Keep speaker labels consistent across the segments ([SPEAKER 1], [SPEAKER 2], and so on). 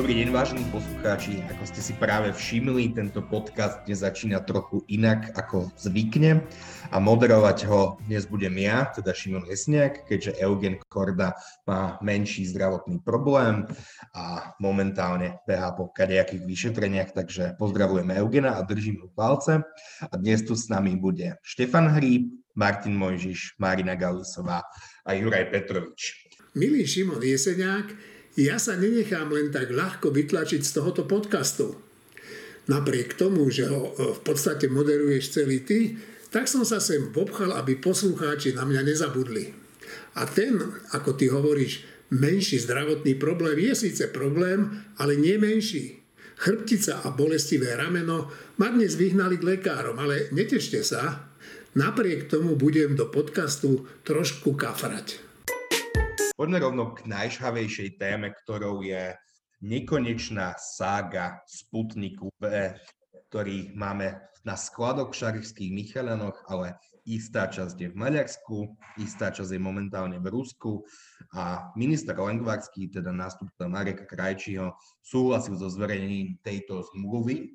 [SPEAKER 1] Dobrý deň, vážení poslucháči. Ako ste si práve všimli, tento podcast dnes začína trochu inak ako zvykne a moderovať ho dnes budem ja, teda Šimon Lesniak, keďže Eugen Korda má menší zdravotný problém a momentálne behá po kadejakých vyšetreniach, takže pozdravujeme Eugena a držím mu palce. A dnes tu s nami bude Štefan Hríb, Martin Mojžiš, Marina Galisová a Juraj Petrovič.
[SPEAKER 2] Milý Šimon Jeseniak, ja sa nenechám len tak ľahko vytlačiť z tohoto podcastu. Napriek tomu, že ho e, v podstate moderuješ celý ty, tak som sa sem popchal, aby poslucháči na mňa nezabudli. A ten, ako ty hovoríš, menší zdravotný problém je síce problém, ale nie menší. Chrbtica a bolestivé rameno ma dnes vyhnali k lekárom, ale netešte sa, napriek tomu budem do podcastu trošku kafrať.
[SPEAKER 1] Poďme rovno k najžhavejšej téme, ktorou je nekonečná sága Sputniku V, ktorý máme na skladoch v Šarišských Michalenoch, ale istá časť je v Maďarsku, istá časť je momentálne v Rusku a minister Lengvarský, teda nástupca Mareka Krajčího, súhlasil so zverejnením tejto zmluvy,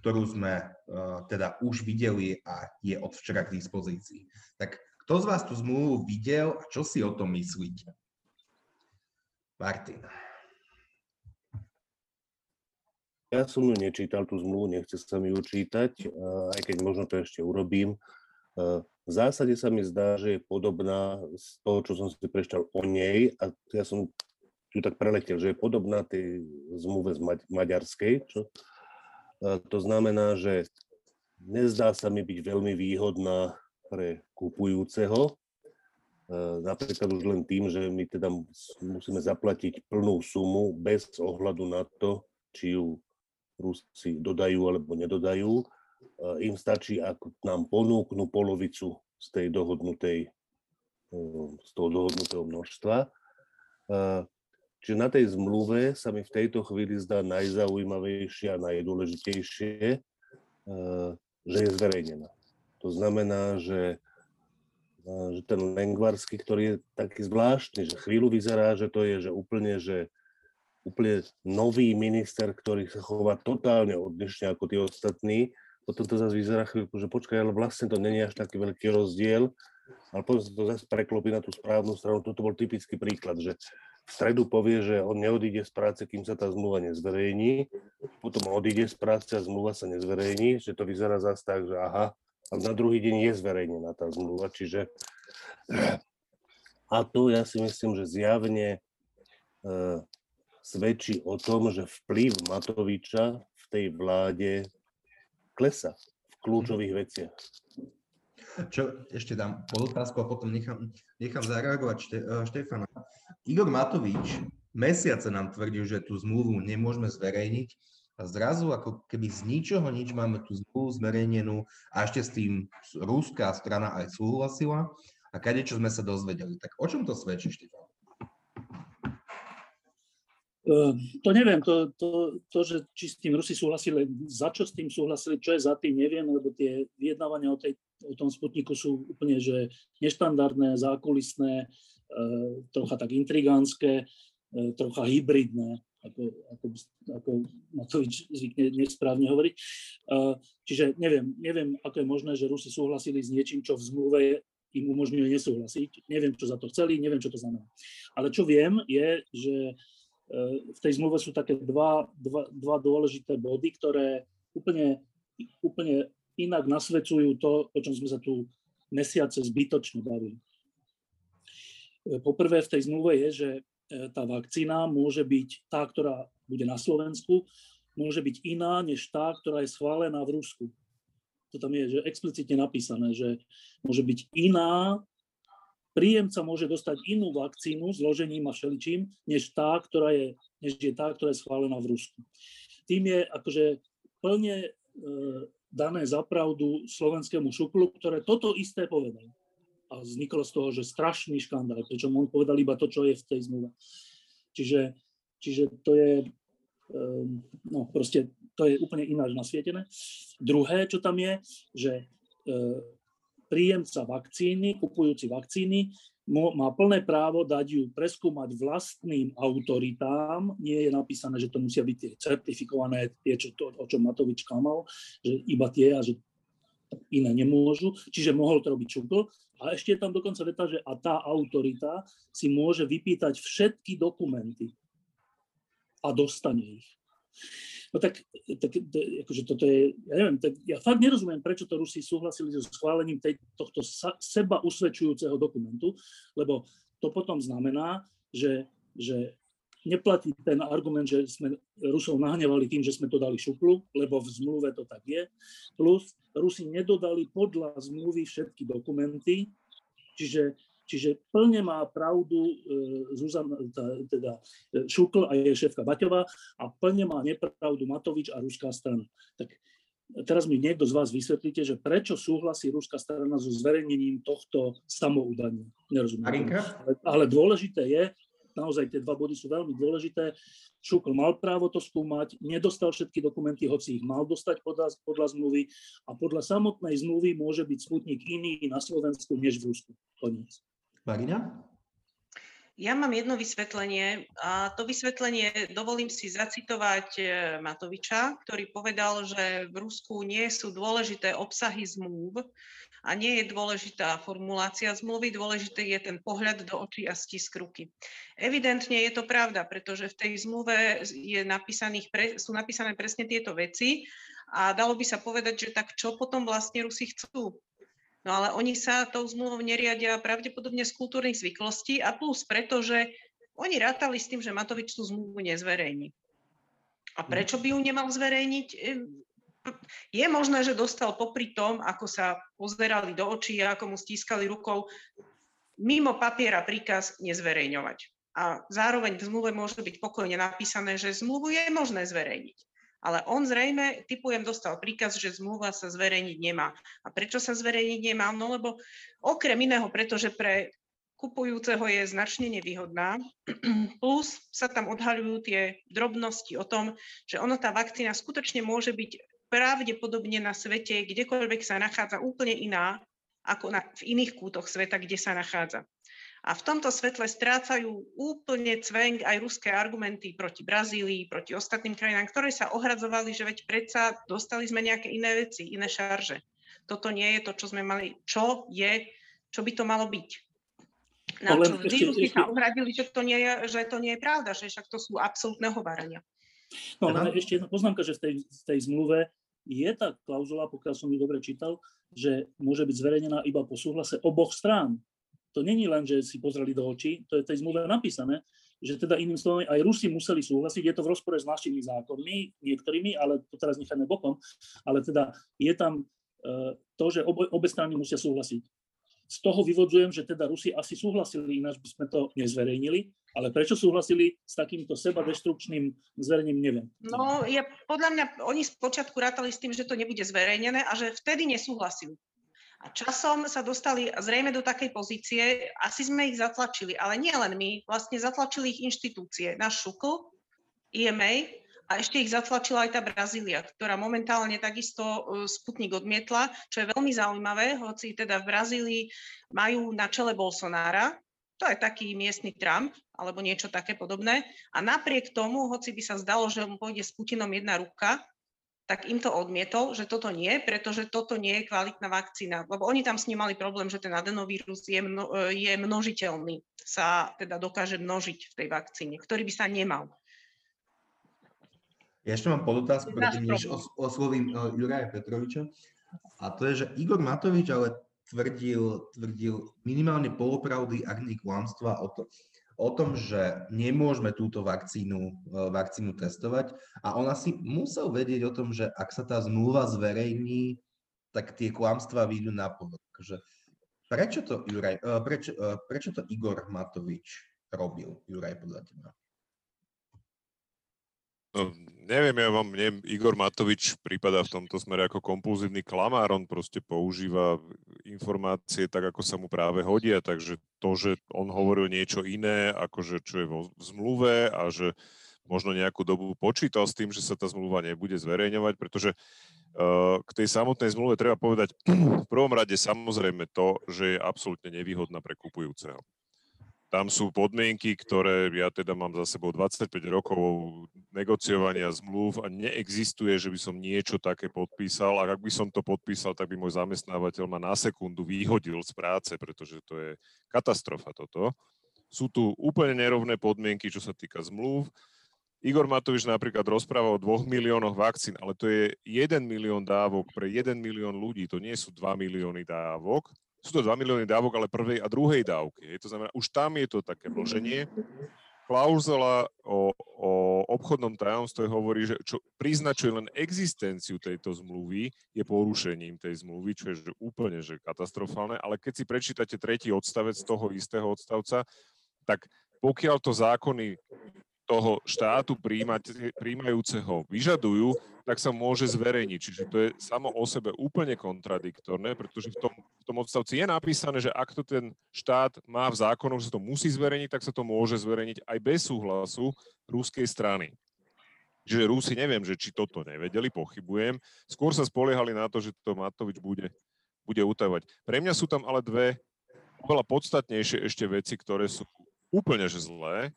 [SPEAKER 1] ktorú sme uh, teda už videli a je od včera k dispozícii. Tak kto z vás tú zmluvu videl a čo si o tom myslíte? Martin.
[SPEAKER 3] Ja som ju nečítal, tú zmluvu, nechce sa mi ju čítať, aj keď možno to ešte urobím. V zásade sa mi zdá, že je podobná z toho, čo som si prečítal o nej, a ja som ju tak preletel, že je podobná tej zmluve z maďarskej, čo to znamená, že nezdá sa mi byť veľmi výhodná pre kupujúceho, napríklad už len tým, že my teda musíme zaplatiť plnú sumu bez ohľadu na to, či ju Rusi dodajú alebo nedodajú. E, im stačí, ak nám ponúknú polovicu z tej dohodnutej, e, z toho dohodnutého množstva. Čiže na tej zmluve sa mi v tejto chvíli zdá najzaujímavejšie a najdôležitejšie, že je zverejnená. To znamená, že že ten Lengvarsky, ktorý je taký zvláštny, že chvíľu vyzerá, že to je že úplne, že úplne nový minister, ktorý sa chová totálne odlišne ako tí ostatní. Potom to zase vyzerá chvíľku, že počkaj, ale vlastne to není až taký veľký rozdiel. Ale potom sa to zase preklopí na tú správnu stranu. Toto bol typický príklad, že v stredu povie, že on neodíde z práce, kým sa tá zmluva nezverejní. Potom odíde z práce a zmluva sa nezverejní, že to vyzerá zase tak, že aha, a na druhý deň je zverejnená tá zmluva. Čiže a tu ja si myslím, že zjavne e, svedčí o tom, že vplyv Matoviča v tej vláde klesa v kľúčových veciach.
[SPEAKER 1] Čo ešte dám podotázku a potom nechám, nechám zareagovať šte, uh, Štefana. Igor Matovič mesiace nám tvrdil, že tú zmluvu nemôžeme zverejniť a zrazu ako keby z ničoho nič máme tú zmluvu zverejnenú a ešte s tým ruská strana aj súhlasila a čo sme sa dozvedeli. Tak o čom to svedčí, Štefan?
[SPEAKER 4] Uh, to neviem, to, to, to, že či s tým Rusi súhlasili, za čo s tým súhlasili, čo je za tým, neviem, lebo tie vyjednávania o, tej, o tom Sputniku sú úplne že neštandardné, zákulisné, uh, trocha tak intrigánske, uh, trocha hybridné ako, ako, ako Matovič zvykne nesprávne hovoriť. Čiže neviem, neviem, ako je možné, že Rusi súhlasili s niečím, čo v zmluve im umožňuje nesúhlasiť. Neviem, čo za to chceli, neviem, čo to znamená. Ale čo viem, je, že e, v tej zmluve sú také dva, dva, dva dôležité body, ktoré úplne, úplne inak nasvedcujú to, o čom sme sa tu mesiace zbytočne bavili. E, poprvé v tej zmluve je, že tá vakcína môže byť tá, ktorá bude na Slovensku, môže byť iná než tá, ktorá je schválená v Rusku. To tam je že explicitne napísané, že môže byť iná, príjemca môže dostať inú vakcínu zložením a všeličím, než tá, ktorá je, než je tá, ktorá je schválená v Rusku. Tým je akože plne e, dané zapravdu slovenskému šuklu, ktoré toto isté povedal a vzniklo z toho, že strašný škandál, pričom on povedal iba to, čo je v tej zmluve. Čiže, čiže to je, um, no proste, to je úplne ináč nasvietené. Druhé, čo tam je, že uh, príjemca vakcíny, kupujúci vakcíny, má plné právo dať ju preskúmať vlastným autoritám. Nie je napísané, že to musia byť tie certifikované, tie, čo to, o čom Matovič klamal, že iba tie a že iné nemôžu. Čiže mohol to robiť Čukl. A ešte je tam dokonca veta, že a tá autorita si môže vypýtať všetky dokumenty a dostane ich. No tak, tak akože toto je, ja neviem, tak ja fakt nerozumiem, prečo to Rusi súhlasili so schválením tej, tohto sa, seba usvedčujúceho dokumentu, lebo to potom znamená, že, že neplatí ten argument, že sme Rusov nahnevali tým, že sme to dali šuplu, lebo v zmluve to tak je. Plus Rusi nedodali podľa zmluvy všetky dokumenty, čiže Čiže plne má pravdu e, Zuzana, teda e, Šukl a jej šéfka Baťová a plne má nepravdu Matovič a ruská strana. Tak teraz mi niekto z vás vysvetlíte, že prečo súhlasí ruská strana so zverejnením tohto samoudania. Nerozumiem. Ale, ale dôležité je, naozaj tie dva body sú veľmi dôležité. Šukl mal právo to skúmať, nedostal všetky dokumenty, hoci ich mal dostať podľa, podľa zmluvy a podľa samotnej zmluvy môže byť Sputnik iný na Slovensku než v Rusku. Koniec.
[SPEAKER 1] Marina?
[SPEAKER 5] Ja mám jedno vysvetlenie a to vysvetlenie dovolím si zacitovať e, Matoviča, ktorý povedal, že v Rusku nie sú dôležité obsahy zmluv a nie je dôležitá formulácia zmluvy, dôležitý je ten pohľad do očí a stisk ruky. Evidentne je to pravda, pretože v tej zmluve je napísaných, sú napísané presne tieto veci a dalo by sa povedať, že tak čo potom vlastne Rusi chcú? No ale oni sa tou zmluvou neriadia pravdepodobne z kultúrnych zvyklostí a plus preto, že oni rátali s tým, že Matovič tú zmluvu nezverejní. A prečo by ju nemal zverejniť? Je možné, že dostal popri tom, ako sa pozerali do očí a ako mu stískali rukou, mimo papiera príkaz nezverejňovať. A zároveň v zmluve môže byť pokojne napísané, že zmluvu je možné zverejniť ale on zrejme, typujem, dostal príkaz, že zmluva sa zverejniť nemá. A prečo sa zverejniť nemá? No lebo okrem iného, pretože pre kupujúceho je značne nevýhodná, plus sa tam odhaľujú tie drobnosti o tom, že ono tá vakcína skutočne môže byť pravdepodobne na svete, kdekoľvek sa nachádza úplne iná ako na, v iných kútoch sveta, kde sa nachádza. A v tomto svetle strácajú úplne cvenk aj ruské argumenty proti Brazílii, proti ostatným krajinám, ktoré sa ohradzovali, že veď predsa dostali sme nejaké iné veci, iné šarže. Toto nie je to, čo sme mali, čo je, čo by to malo byť. Na čo vždy Rusi sa ohradili, že to, nie je, že to nie je pravda, že však to sú absolútne hovárania.
[SPEAKER 4] No, ale ešte jedna poznámka, že v tej, v tej zmluve je tá klauzula, pokiaľ som ju dobre čítal, že môže byť zverejnená iba po súhlase oboch strán to není len, že si pozreli do očí, to je tej zmluve napísané, že teda iným slovom aj Rusi museli súhlasiť, je to v rozpore s našimi zákonmi, niektorými, ale to teraz necháme bokom, ale teda je tam uh, to, že obe, obe strany musia súhlasiť. Z toho vyvodzujem, že teda Rusi asi súhlasili, ináč by sme to nezverejnili, ale prečo súhlasili s takýmto seba destrukčným zverejnením, neviem.
[SPEAKER 5] No, ja, podľa mňa oni spočiatku rátali s tým, že to nebude zverejnené a že vtedy nesúhlasili. A časom sa dostali zrejme do takej pozície, asi sme ich zatlačili, ale nie len my, vlastne zatlačili ich inštitúcie, náš šukl, EMA, a ešte ich zatlačila aj tá Brazília, ktorá momentálne takisto e, Sputnik odmietla, čo je veľmi zaujímavé, hoci teda v Brazílii majú na čele Bolsonára, to je taký miestny Trump, alebo niečo také podobné. A napriek tomu, hoci by sa zdalo, že mu pôjde s Putinom jedna ruka, tak im to odmietol, že toto nie, pretože toto nie je kvalitná vakcína. Lebo oni tam s ním mali problém, že ten adenovírus je, mno, je množiteľný, sa teda dokáže množiť v tej vakcíne, ktorý by sa nemal.
[SPEAKER 1] Ja ešte mám podotázku, predtým než os- oslovím uh, Juraja Petroviča. A to je, že Igor Matovič ale tvrdil, tvrdil minimálne polopravdy, ak nie klamstva o, to, o tom, že nemôžeme túto vakcínu, e, vakcínu testovať a on asi musel vedieť o tom, že ak sa tá zmluva zverejní, tak tie klamstvá vyjdú na povrch. Prečo to, Juraj, e, prečo, e, prečo to Igor Matovič robil, Juraj, podľa teba?
[SPEAKER 6] No, neviem, ja vám, mne Igor Matovič prípada v tomto smere ako kompulzívny klamár, on proste používa informácie tak, ako sa mu práve hodia, takže to, že on hovoril niečo iné, ako že čo je vo zmluve a že možno nejakú dobu počítal s tým, že sa tá zmluva nebude zverejňovať, pretože uh, k tej samotnej zmluve treba povedať v prvom rade samozrejme to, že je absolútne nevýhodná pre kupujúceho. Tam sú podmienky, ktoré ja teda mám za sebou 25 rokov negociovania zmluv a neexistuje, že by som niečo také podpísal. A ak by som to podpísal, tak by môj zamestnávateľ ma na sekundu vyhodil z práce, pretože to je katastrofa toto. Sú tu úplne nerovné podmienky, čo sa týka zmluv. Igor Matovič napríklad rozpráva o dvoch miliónoch vakcín, ale to je 1 milión dávok pre 1 milión ľudí, to nie sú 2 milióny dávok sú to 2 milióny dávok, ale prvej a druhej dávky. To znamená, už tam je to také vloženie. Klauzula o, o obchodnom tajomstve hovorí, že čo priznačuje len existenciu tejto zmluvy, je porušením tej zmluvy, čo je že úplne že katastrofálne. Ale keď si prečítate tretí odstavec toho istého odstavca, tak pokiaľ to zákony toho štátu príjmajúceho vyžadujú, tak sa môže zverejniť. Čiže to je samo o sebe úplne kontradiktorné, pretože v tom, v tom odstavci je napísané, že ak to ten štát má v zákonoch, že sa to musí zverejniť, tak sa to môže zverejniť aj bez súhlasu ruskej strany. Čiže Rusi neviem, že či toto nevedeli, pochybujem. Skôr sa spoliehali na to, že to Matovič bude, bude utajovať. Pre mňa sú tam ale dve oveľa podstatnejšie ešte veci, ktoré sú úplne že zlé.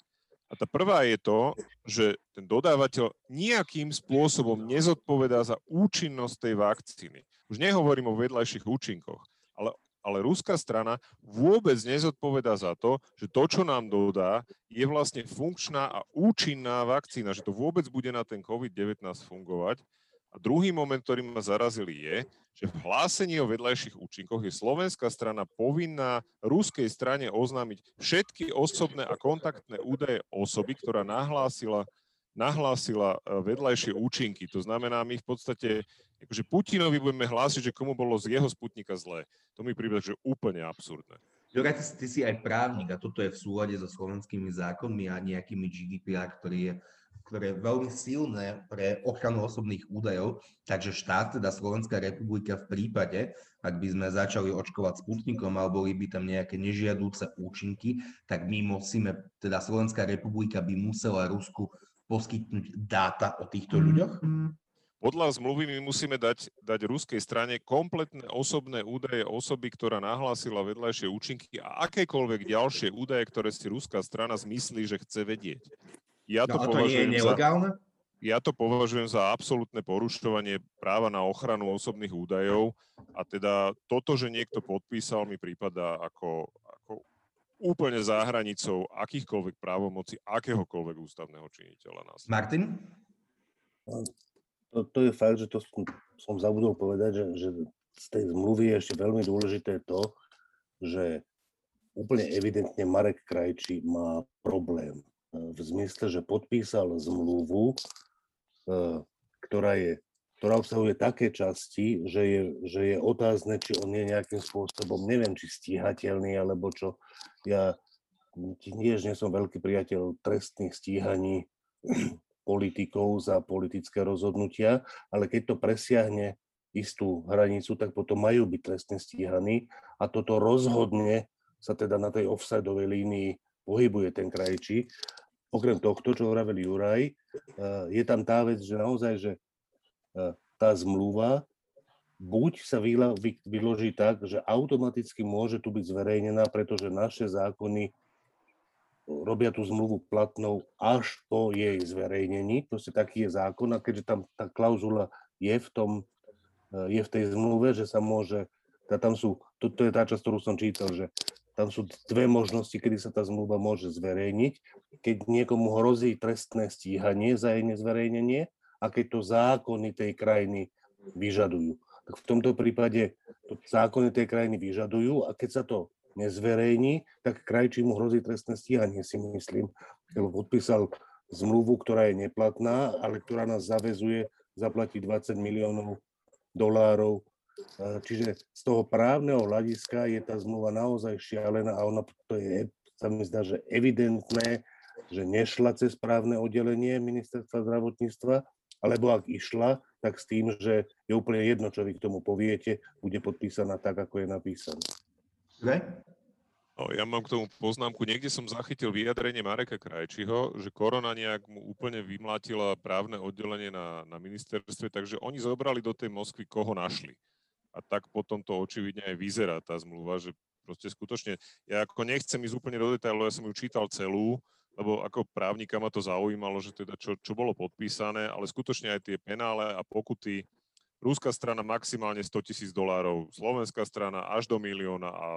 [SPEAKER 6] A tá prvá je to, že ten dodávateľ nejakým spôsobom nezodpovedá za účinnosť tej vakcíny. Už nehovorím o vedľajších účinkoch, ale, ale ruská strana vôbec nezodpovedá za to, že to, čo nám dodá, je vlastne funkčná a účinná vakcína, že to vôbec bude na ten COVID-19 fungovať. A druhý moment, ktorý ma zarazil je, že v hlásení o vedľajších účinkoch je slovenská strana povinná ruskej strane oznámiť všetky osobné a kontaktné údaje osoby, ktorá nahlásila, nahlásila e, vedľajšie účinky. To znamená, my v podstate akože Putinovi budeme hlásiť, že komu bolo z jeho sputnika zlé. To mi prípada, že úplne absurdné.
[SPEAKER 1] Juraj, ty, ty si aj právnik a toto je v súlade so slovenskými zákonmi a nejakými GDPR, ktorý je ktoré je veľmi silné pre ochranu osobných údajov, takže štát, teda Slovenská republika v prípade, ak by sme začali očkovať Sputnikom alebo boli by tam nejaké nežiadúce účinky, tak my musíme, teda Slovenská republika by musela Rusku poskytnúť dáta o týchto ľuďoch?
[SPEAKER 6] Podľa zmluvy my musíme dať, dať ruskej strane kompletné osobné údaje osoby, ktorá nahlásila vedľajšie účinky a akékoľvek ďalšie údaje, ktoré si ruská strana zmyslí, že chce vedieť.
[SPEAKER 1] Ja to, no, to nie je nelegálne?
[SPEAKER 6] Za, ja to považujem za absolútne porušovanie práva na ochranu osobných údajov a teda toto, že niekto podpísal, mi prípada ako, ako úplne za hranicou akýchkoľvek právomoci akéhokoľvek ústavného činiteľa nás.
[SPEAKER 1] Martin?
[SPEAKER 3] To, to je fakt, že to som, som zabudol povedať, že, že z tej zmluvy je ešte veľmi dôležité to, že úplne evidentne Marek Krajčí má problém v zmysle, že podpísal zmluvu, e, ktorá, je, ktorá obsahuje také časti, že je, že je otázne, či on je nejakým spôsobom, neviem, či stíhateľný, alebo čo. Ja tiež nie som veľký priateľ trestných stíhaní politikov za politické rozhodnutia, ale keď to presiahne istú hranicu, tak potom majú byť trestne stíhaní a toto rozhodne sa teda na tej offsideovej línii pohybuje ten krajčí okrem tohto, čo hovoril Juraj, eh, je tam tá vec, že naozaj, že eh, tá zmluva buď sa vyloží tak, že automaticky môže tu byť zverejnená, pretože naše zákony robia tú zmluvu platnou až po jej zverejnení. Proste taký je zákon a keďže tam tá klauzula je v, tom, eh, je v tej zmluve, že sa môže, tam sú, to, to je tá časť, ktorú som čítal, že tam sú dve možnosti, kedy sa tá zmluva môže zverejniť. Keď niekomu hrozí trestné stíhanie za jej nezverejnenie a keď to zákony tej krajiny vyžadujú. Tak v tomto prípade to zákony tej krajiny vyžadujú a keď sa to nezverejní, tak krajčí mu hrozí trestné stíhanie, si myslím. Lebo podpísal zmluvu, ktorá je neplatná, ale ktorá nás zavezuje zaplatiť 20 miliónov dolárov Čiže z toho právneho hľadiska je tá zmluva naozaj šialená a ona to je, sa mi zdá, že evidentné, že nešla cez právne oddelenie ministerstva zdravotníctva, alebo ak išla, tak s tým, že je úplne jedno, čo vy k tomu poviete, bude podpísaná tak, ako je napísané.
[SPEAKER 1] Okay.
[SPEAKER 6] No, ja mám k tomu poznámku. Niekde som zachytil vyjadrenie Mareka Krajčiho, že korona nejak mu úplne vymlátila právne oddelenie na, na ministerstve, takže oni zobrali do tej Moskvy, koho našli. A tak potom to očividne aj vyzerá tá zmluva, že proste skutočne, ja ako nechcem ísť úplne do detailov, ja som ju čítal celú, lebo ako právnika ma to zaujímalo, že teda čo, čo bolo podpísané, ale skutočne aj tie penále a pokuty, Ruská strana maximálne 100 tisíc dolárov, slovenská strana až do milióna a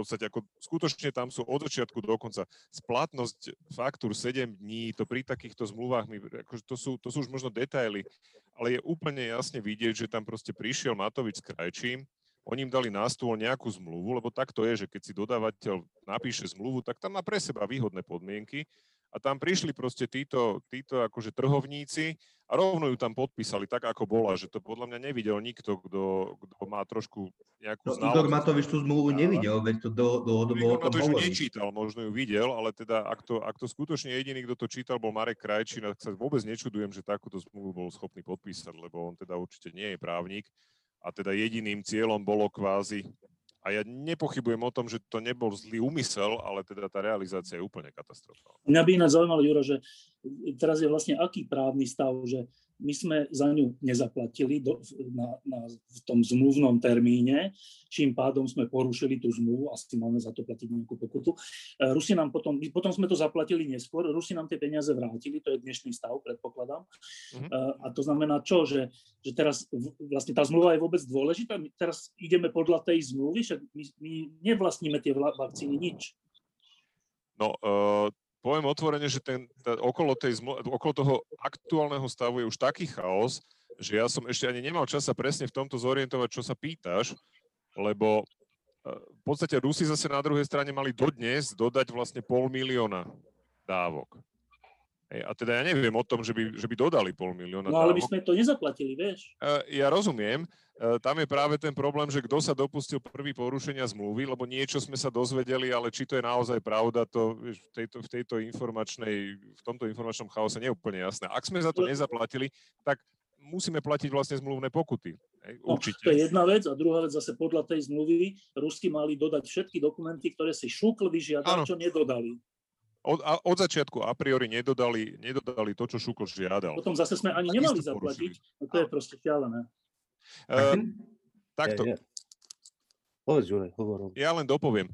[SPEAKER 6] podstate ako skutočne tam sú od začiatku do konca. Splatnosť faktúr 7 dní, to pri takýchto zmluvách, my, akože to, sú, to sú už možno detaily, ale je úplne jasne vidieť, že tam proste prišiel Matovič s Krajčím, oni im dali na stôl nejakú zmluvu, lebo tak to je, že keď si dodávateľ napíše zmluvu, tak tam má pre seba výhodné podmienky a tam prišli proste títo, títo akože trhovníci a rovno ju tam podpísali tak, ako bola, že to podľa mňa nevidel nikto, kto, kto má trošku nejakú
[SPEAKER 1] no, znalosť. Igor Matovič tú zmluvu nevidel, veď to do, do, do,
[SPEAKER 6] Igor Matovič nečítal, možno ju videl, ale teda ak to, ak to skutočne jediný, kto to čítal, bol Marek Krajčín, tak sa vôbec nečudujem, že takúto zmluvu bol schopný podpísať, lebo on teda určite nie je právnik a teda jediným cieľom bolo kvázi a ja nepochybujem o tom, že to nebol zlý úmysel, ale teda tá realizácia je úplne katastrofálna.
[SPEAKER 4] Mňa by ináč zaujímalo, Juro, že teraz je vlastne aký právny stav, že my sme za ňu nezaplatili do, na, na, v tom zmluvnom termíne, čím pádom sme porušili tú zmluvu, asi máme za to platiť nejakú pokutu. E, Rusi nám potom, potom sme to zaplatili neskôr, Rusi nám tie peniaze vrátili, to je dnešný stav, predpokladám. Mm-hmm. A to znamená čo, že, že teraz vlastne tá zmluva je vôbec dôležitá, my teraz ideme podľa tej zmluvy, však my, my nevlastníme tie vakcíny nič.
[SPEAKER 6] No, uh poviem otvorene, že ten, tá, okolo, tej, okolo toho aktuálneho stavu je už taký chaos, že ja som ešte ani nemal čas presne v tomto zorientovať, čo sa pýtaš, lebo e, v podstate Rusi zase na druhej strane mali dodnes dodať vlastne pol milióna dávok. A teda ja neviem o tom, že by, že by dodali pol milióna.
[SPEAKER 4] No ale my sme to nezaplatili, vieš.
[SPEAKER 6] E, ja rozumiem. E, tam je práve ten problém, že kto sa dopustil prvý porušenia zmluvy, lebo niečo sme sa dozvedeli, ale či to je naozaj pravda, to v, tejto, v tejto informačnej, v tomto informačnom chaose nie je úplne jasné. Ak sme za to nezaplatili, tak musíme platiť vlastne zmluvné pokuty.
[SPEAKER 4] No, určite. To je jedna vec a druhá vec zase podľa tej zmluvy Rusky mali dodať všetky dokumenty, ktoré si šúkl vyžiadal, čo nedodali
[SPEAKER 6] od, a, od začiatku a priori nedodali, nedodali to, čo Šukl žiadal.
[SPEAKER 4] Potom zase sme ani nemali zaplatiť, no to je proste šialené.
[SPEAKER 6] Uh, takto.
[SPEAKER 3] Ja, ja. Povedz, Jure, hovor.
[SPEAKER 6] Ja len dopoviem.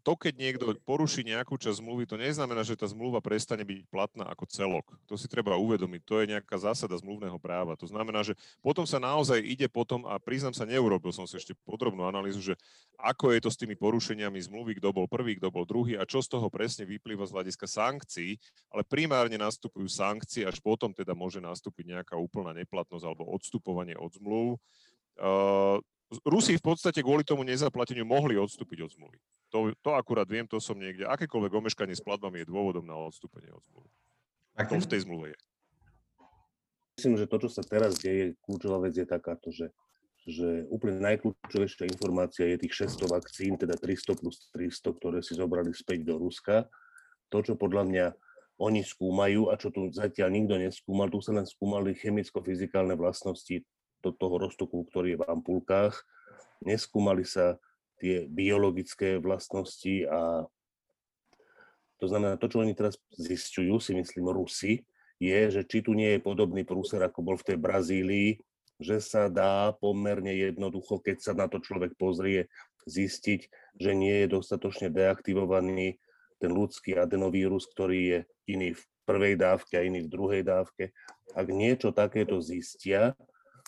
[SPEAKER 6] To, keď niekto poruší nejakú časť zmluvy, to neznamená, že tá zmluva prestane byť platná ako celok. To si treba uvedomiť. To je nejaká zásada zmluvného práva. To znamená, že potom sa naozaj ide potom, a priznám sa, neurobil som si ešte podrobnú analýzu, že ako je to s tými porušeniami zmluvy, kto bol prvý, kto bol druhý a čo z toho presne vyplýva z hľadiska sankcií, ale primárne nastupujú sankcie, až potom teda môže nastúpiť nejaká úplná neplatnosť alebo odstupovanie od zmluv. Rusi v podstate kvôli tomu nezaplateniu mohli odstúpiť od zmluvy. To, to akurát viem, to som niekde. Akékoľvek omeškanie s platbami je dôvodom na odstúpenie od zmluvy. A to v tej zmluve je.
[SPEAKER 3] Myslím, že to, čo sa teraz deje, kľúčová vec je takáto, že, že úplne najkľúčovejšia informácia je tých 600 vakcín, teda 300 plus 300, ktoré si zobrali späť do Ruska. To, čo podľa mňa oni skúmajú a čo tu zatiaľ nikto neskúmal, tu sa len skúmali chemicko-fyzikálne vlastnosti do toho roztoku, ktorý je v ampulkách. Neskúmali sa tie biologické vlastnosti a to znamená, to, čo oni teraz zistujú, si myslím Rusi, je, že či tu nie je podobný prúser, ako bol v tej Brazílii, že sa dá pomerne jednoducho, keď sa na to človek pozrie, zistiť, že nie je dostatočne deaktivovaný ten ľudský adenovírus, ktorý je iný v prvej dávke a iný v druhej dávke. Ak niečo takéto zistia,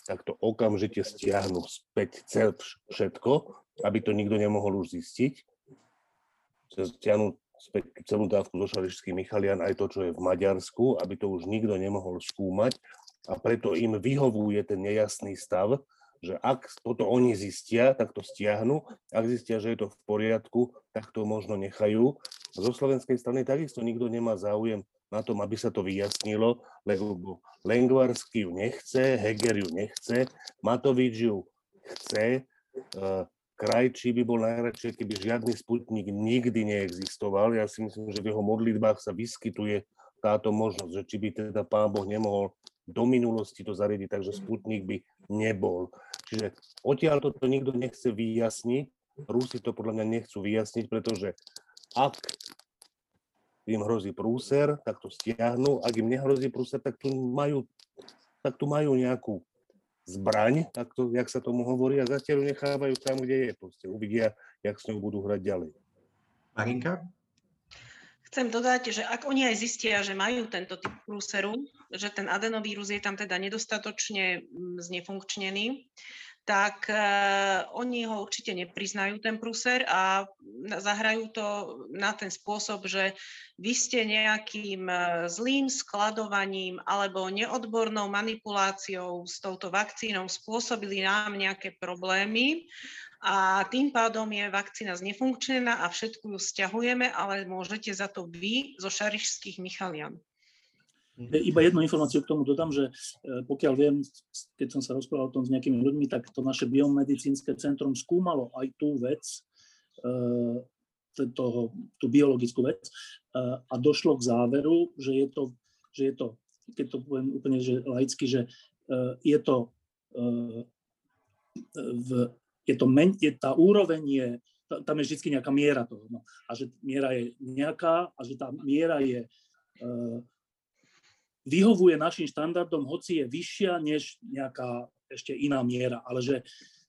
[SPEAKER 3] tak to okamžite stiahnu späť cel všetko, aby to nikto nemohol už zistiť. Stiahnu späť celú dávku zo Šarišských Michalian, aj to, čo je v Maďarsku, aby to už nikto nemohol skúmať a preto im vyhovuje ten nejasný stav, že ak toto oni zistia, tak to stiahnu, ak zistia, že je to v poriadku, tak to možno nechajú. Zo slovenskej strany takisto nikto nemá záujem na tom, aby sa to vyjasnilo, lebo Lengvarsky ju nechce, Heger ju nechce, Matovič ju chce, eh, Krajčí by bol najradšej, keby žiadny sputnik nikdy neexistoval. Ja si myslím, že v jeho modlitbách sa vyskytuje táto možnosť, že či by teda pán Boh nemohol do minulosti to zariadiť, takže sputnik by nebol. Čiže odtiaľ toto nikto nechce vyjasniť, Rusi to podľa mňa nechcú vyjasniť, pretože ak im hrozí prúser, tak to stiahnu. Ak im nehrozí prúser, tak tu majú, tak tu majú nejakú zbraň, tak to, jak sa tomu hovorí, a zatiaľ ju nechávajú tam, kde je. Proste uvidia, jak s ňou budú hrať ďalej.
[SPEAKER 1] Marinka?
[SPEAKER 5] Chcem dodať, že ak oni aj zistia, že majú tento typ prúseru, že ten adenovírus je tam teda nedostatočne mm, znefunkčnený, tak uh, oni ho určite nepriznajú, ten prúser, a zahrajú to na ten spôsob, že vy ste nejakým uh, zlým skladovaním alebo neodbornou manipuláciou s touto vakcínou spôsobili nám nejaké problémy a tým pádom je vakcína znefunkčená a všetku ju stiahujeme, ale môžete za to vy zo šarišských Michalian.
[SPEAKER 4] Iba jednu informáciu k tomu dodám, že e, pokiaľ viem, keď som sa rozprával o tom s nejakými ľuďmi, tak to naše biomedicínske centrum skúmalo aj tú vec, e, toho, tú biologickú vec e, a došlo k záveru, že je to, že je to keď to poviem úplne že laicky, že je to v, je to men, je, tá úroveň je, tam je vždy nejaká miera toho. No. A že miera je nejaká a že tá miera je vyhovuje našim štandardom, hoci je vyššia než nejaká ešte iná miera, ale že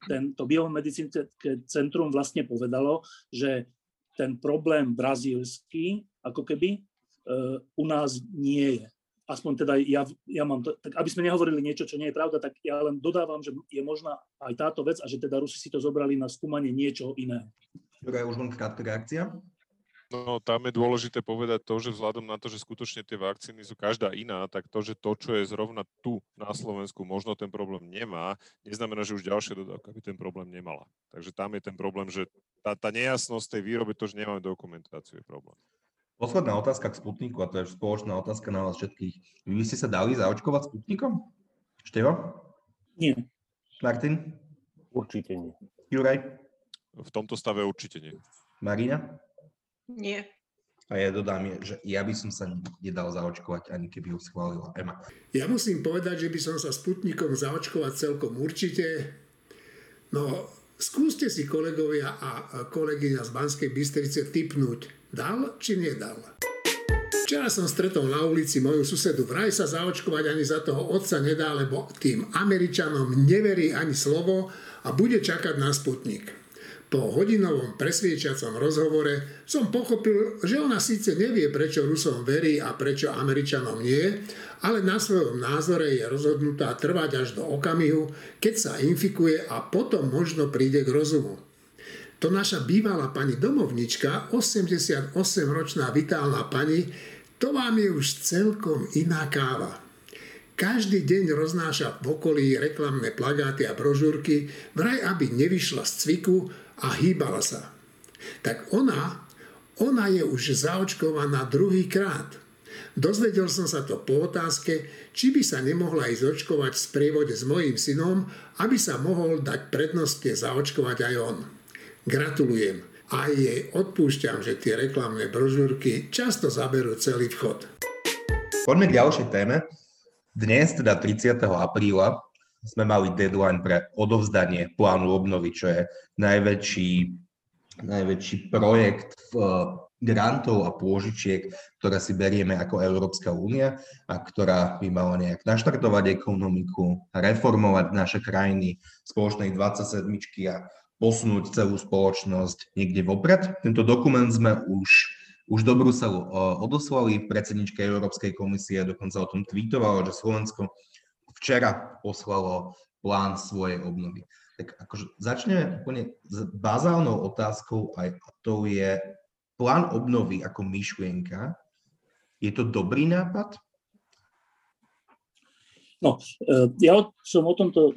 [SPEAKER 4] tento biomedicínske centrum vlastne povedalo, že ten problém brazílsky, ako keby, uh, u nás nie je. Aspoň teda ja, ja mám to, tak aby sme nehovorili niečo, čo nie je pravda, tak ja len dodávam, že je možná aj táto vec a že teda Rusi si to zobrali na skúmanie niečoho iného.
[SPEAKER 1] Juraj, už len krátka reakcia.
[SPEAKER 6] No tam je dôležité povedať to, že vzhľadom na to, že skutočne tie vakcíny sú každá iná, tak to, že to, čo je zrovna tu na Slovensku, možno ten problém nemá, neznamená, že už ďalšia dodávka by ten problém nemala. Takže tam je ten problém, že tá, tá nejasnosť tej výroby, to, že nemáme dokumentáciu, je problém.
[SPEAKER 1] Posledná otázka k Sputniku, a to je spoločná otázka na vás všetkých. Vy by ste sa dali zaočkovať Sputnikom? Števo?
[SPEAKER 4] Nie.
[SPEAKER 1] Martin?
[SPEAKER 3] Určite nie.
[SPEAKER 1] Juraj?
[SPEAKER 6] V tomto stave určite nie.
[SPEAKER 1] Marina?
[SPEAKER 5] Nie.
[SPEAKER 1] A ja dodám, že ja by som sa nedal zaočkovať, ani keby ho schválila EMA.
[SPEAKER 2] Ja musím povedať, že by som sa Sputnikom zaočkovať celkom určite. No, skúste si kolegovia a kolegyňa z Banskej Bystrice typnúť, dal či nedal. Včera som stretol na ulici moju susedu, vraj sa zaočkovať ani za toho otca nedá, lebo tým Američanom neverí ani slovo a bude čakať na Sputnik. Po hodinovom presviečacom rozhovore som pochopil, že ona síce nevie, prečo Rusom verí a prečo Američanom nie, ale na svojom názore je rozhodnutá trvať až do okamihu, keď sa infikuje a potom možno príde k rozumu. To naša bývalá pani domovnička, 88-ročná vitálna pani, to vám je už celkom iná káva. Každý deň roznáša v okolí reklamné plagáty a brožúrky, vraj aby nevyšla z cviku a hýbala sa. Tak ona, ona je už zaočkovaná druhý krát. Dozvedel som sa to po otázke, či by sa nemohla ísť očkovať v sprievode s mojím synom, aby sa mohol dať prednostne zaočkovať aj on. Gratulujem a jej odpúšťam, že tie reklamné brožúrky často zaberú celý vchod.
[SPEAKER 1] Poďme k ďalšej téme. Dnes, teda 30. apríla, sme mali deadline pre odovzdanie plánu obnovy, čo je najväčší, najväčší projekt v eh, grantov a pôžičiek, ktoré si berieme ako Európska únia a ktorá by mala nejak naštartovať ekonomiku, reformovať naše krajiny spoločnej 27 a posunúť celú spoločnosť niekde vopred. Tento dokument sme už už do Bruselu eh, odoslali, predsednička Európskej komisie dokonca o tom tweetovala, že Slovensko včera poslalo plán svojej obnovy. Tak akože začneme úplne s bazálnou otázkou, aj to je plán obnovy ako myšlienka. Je to dobrý nápad?
[SPEAKER 4] No, e, ja som o tomto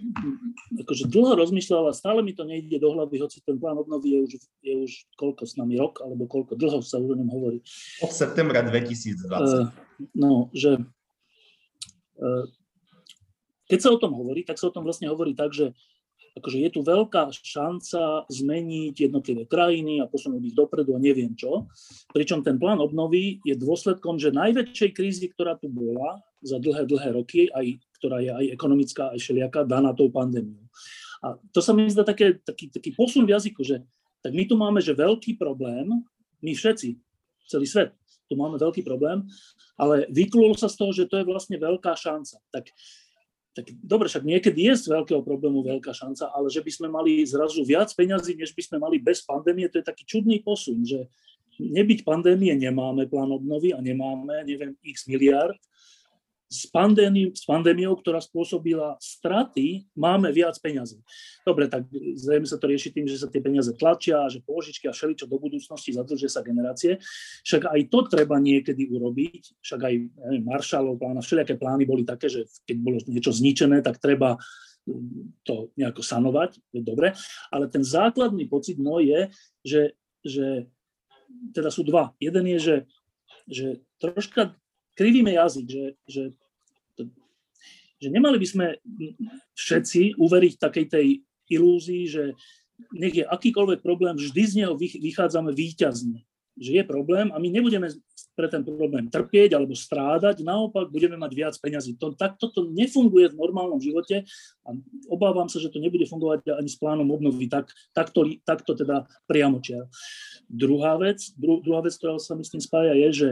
[SPEAKER 4] akože dlho rozmýšľal a stále mi to nejde do hlavy, hoci ten plán obnovy je už, je už koľko s nami, rok, alebo koľko, dlho sa o ňom hovorí.
[SPEAKER 1] Od septembra 2020. Uh,
[SPEAKER 4] e, no, že uh, keď sa o tom hovorí, tak sa o tom vlastne hovorí tak, že akože je tu veľká šanca zmeniť jednotlivé krajiny a posunúť ich dopredu a neviem čo. Pričom ten plán obnovy je dôsledkom, že najväčšej krízy, ktorá tu bola za dlhé, dlhé roky, aj, ktorá je aj ekonomická, aj šeliaká, daná tou pandémiou. A to sa mi zdá také, taký, taký posun v jazyku, že tak my tu máme, že veľký problém, my všetci, celý svet, tu máme veľký problém, ale vyklul sa z toho, že to je vlastne veľká šanca. Tak, tak dobre, však niekedy je z veľkého problému veľká šanca, ale že by sme mali zrazu viac peňazí, než by sme mali bez pandémie, to je taký čudný posun, že nebyť pandémie nemáme plán obnovy a nemáme, neviem, x miliard, s, pandémiou, s pandémiou, ktorá spôsobila straty, máme viac peňazí. Dobre, tak zrejme sa to rieši tým, že sa tie peniaze tlačia, že pôžičky a všeličo do budúcnosti zadržia sa generácie. Však aj to treba niekedy urobiť. Však aj neviem, Marshallov plán a všelijaké plány boli také, že keď bolo niečo zničené, tak treba mm, to nejako sanovať, je dobre. Ale ten základný pocit môj je, že, že teda sú dva. Jeden je, že, že troška krivíme jazyk, že, že, že nemali by sme všetci uveriť takej tej ilúzii, že nech je akýkoľvek problém, vždy z neho vychádzame výťazne. Že je problém a my nebudeme pre ten problém trpieť alebo strádať, naopak budeme mať viac peňazí. To, takto to nefunguje v normálnom živote a obávam sa, že to nebude fungovať ani s plánom obnovy, tak, takto, takto teda priamočiar. Druhá vec, dru, druhá vec, ktorá sa mi s tým spája, je, že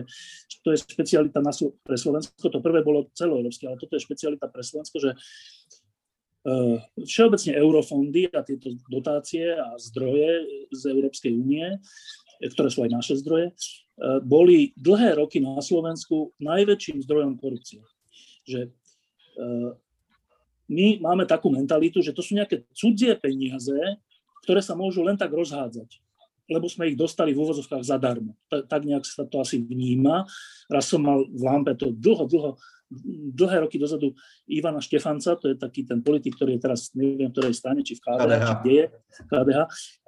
[SPEAKER 4] to je špecialita na, pre Slovensko. To prvé bolo celoeurópske, ale toto je špecialita pre Slovensko, že uh, všeobecne eurofondy a tieto dotácie a zdroje z Európskej únie, ktoré sú aj naše zdroje, uh, boli dlhé roky na Slovensku najväčším zdrojom korupcie. Že uh, my máme takú mentalitu, že to sú nejaké cudzie peniaze, ktoré sa môžu len tak rozhádzať lebo sme ich dostali v úvozovkách zadarmo. Tak nejak sa to asi vníma. Raz som mal v Lampe to dlho, dlho, dlhé roky dozadu Ivana Štefanca, to je taký ten politik, ktorý je teraz, neviem, ktorej strane, či v KDH, KDH. či kde je, KDH.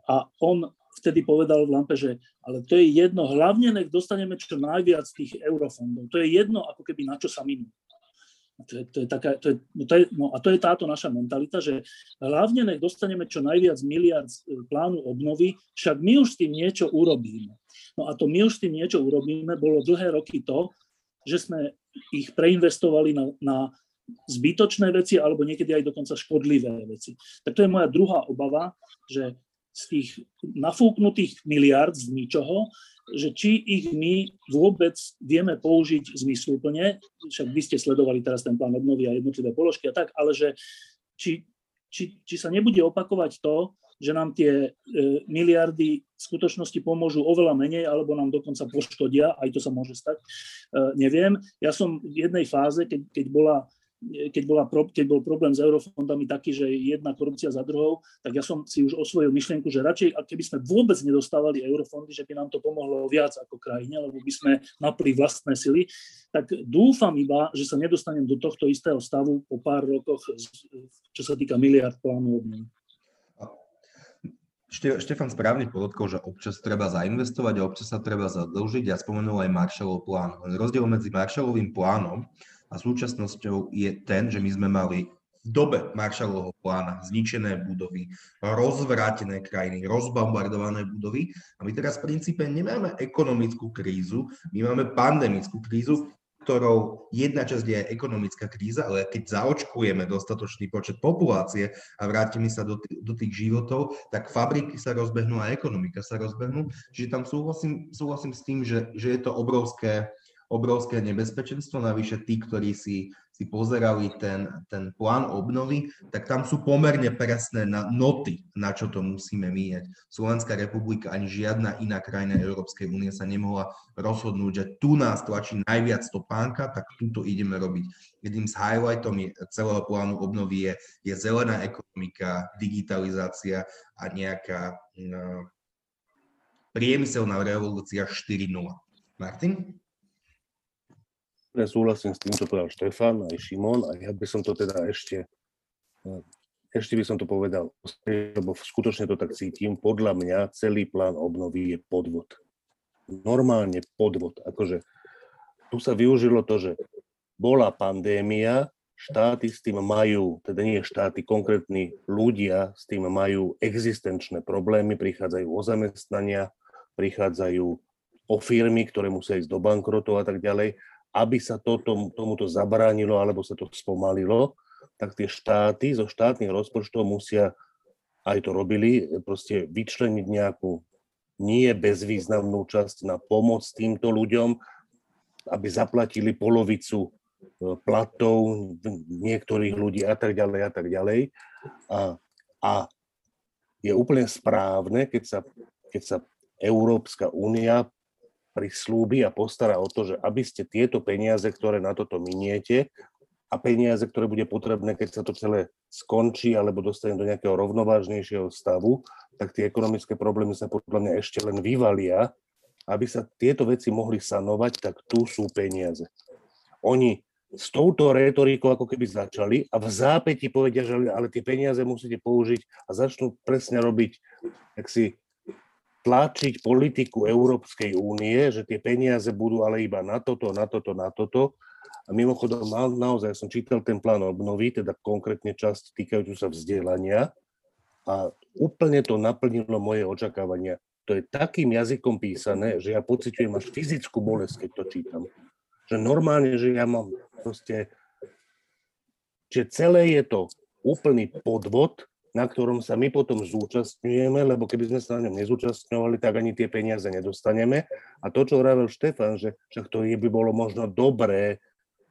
[SPEAKER 4] A on vtedy povedal v Lampe, že ale to je jedno, hlavne nech dostaneme čo najviac tých eurofondov. To je jedno, ako keby na čo sa minú. To je, to je taká, to je, no to je, no a to je táto naša mentalita, že hlavne nech dostaneme čo najviac miliard e, plánu obnovy, však my už s tým niečo urobíme. No a to my už s tým niečo urobíme, bolo dlhé roky to, že sme ich preinvestovali na, na zbytočné veci alebo niekedy aj dokonca škodlivé veci. Tak to je moja druhá obava, že z tých nafúknutých miliard z ničoho že či ich my vôbec vieme použiť zmysluplne, však vy ste sledovali teraz ten plán obnovy a jednotlivé položky a tak, ale že či, či, či sa nebude opakovať to, že nám tie e, miliardy v skutočnosti pomôžu oveľa menej, alebo nám dokonca poškodia, aj to sa môže stať, e, neviem. Ja som v jednej fáze, keď, keď bola keď, bola, keď bol problém s eurofondami taký, že jedna korupcia za druhou, tak ja som si už osvojil myšlienku, že radšej, keby sme vôbec nedostávali eurofondy, že by nám to pomohlo viac ako krajine, lebo by sme napli vlastné sily, tak dúfam iba, že sa nedostanem do tohto istého stavu po pár rokoch, čo sa týka miliard plánu obnovy.
[SPEAKER 1] Štefan správne podotkol, že občas treba zainvestovať a občas sa treba zadlžiť. Ja spomenul aj Marshallov plán. Rozdiel medzi Marshallovým plánom a súčasnosťou je ten, že my sme mali v dobe Marshallovho plána zničené budovy, rozvrátené krajiny, rozbombardované budovy a my teraz v princípe nemáme ekonomickú krízu, my máme pandemickú krízu, ktorou jedna časť je ekonomická kríza, ale keď zaočkujeme dostatočný počet populácie a vrátime sa do, t- do tých životov, tak fabriky sa rozbehnú a ekonomika sa rozbehnú. Čiže tam súhlasím, súhlasím s tým, že, že je to obrovské, obrovské nebezpečenstvo. Navyše tí, ktorí si, si pozerali ten, ten plán obnovy, tak tam sú pomerne presné na noty, na čo to musíme míjať. Slovenská republika ani žiadna iná krajina Európskej únie sa nemohla rozhodnúť, že tu nás tlačí najviac topánka, tak túto ideme robiť. Jedným z highlightom je, celého plánu obnovy je, je zelená ekonomika, digitalizácia a nejaká no, priemyselná revolúcia 4.0. Martin?
[SPEAKER 3] Ja súhlasím s tým, čo povedal Štefan, aj Šimon, a ja by som to teda ešte, eh, ešte by som to povedal, lebo skutočne to tak cítim, podľa mňa celý plán obnovy je podvod. Normálne podvod. Akože tu sa využilo to, že bola pandémia, štáty s tým majú, teda nie štáty, konkrétni ľudia s tým majú existenčné problémy, prichádzajú o zamestnania, prichádzajú o firmy, ktoré musia ísť do bankrotov a tak ďalej aby sa to, tom, tomuto zabránilo alebo sa to spomalilo, tak tie štáty zo štátnych rozpočtov musia aj to robili, proste vyčleniť nejakú nie bezvýznamnú časť na pomoc týmto ľuďom, aby zaplatili polovicu e, platov niektorých ľudí a tak ďalej a tak ďalej. A, a je úplne správne, keď sa, keď sa Európska únia prislúbi a postará o to, že aby ste tieto peniaze, ktoré na toto miniete, a peniaze, ktoré bude potrebné, keď sa to celé skončí alebo dostane do nejakého rovnovážnejšieho stavu, tak tie ekonomické problémy sa podľa mňa ešte len vyvalia. Aby sa tieto veci mohli sanovať, tak tu sú peniaze. Oni s touto retorikou ako keby začali a v zápäti povedia, že ale tie peniaze musíte použiť a začnú presne robiť, tak si tlačiť politiku Európskej únie, že tie peniaze budú ale iba na toto, na toto, na toto a mimochodom, naozaj som čítal ten plán obnovy, teda konkrétne časť týkajúcu sa vzdelania a úplne to naplnilo moje očakávania. To je takým jazykom písané, že ja pociťujem až fyzickú bolesť, keď to čítam. Že normálne, že ja mám proste... Že celé je to úplný podvod, na ktorom sa my potom zúčastňujeme, lebo keby sme sa na ňom nezúčastňovali, tak ani tie peniaze nedostaneme. A to, čo hovoril Štefan, že však to by bolo možno dobré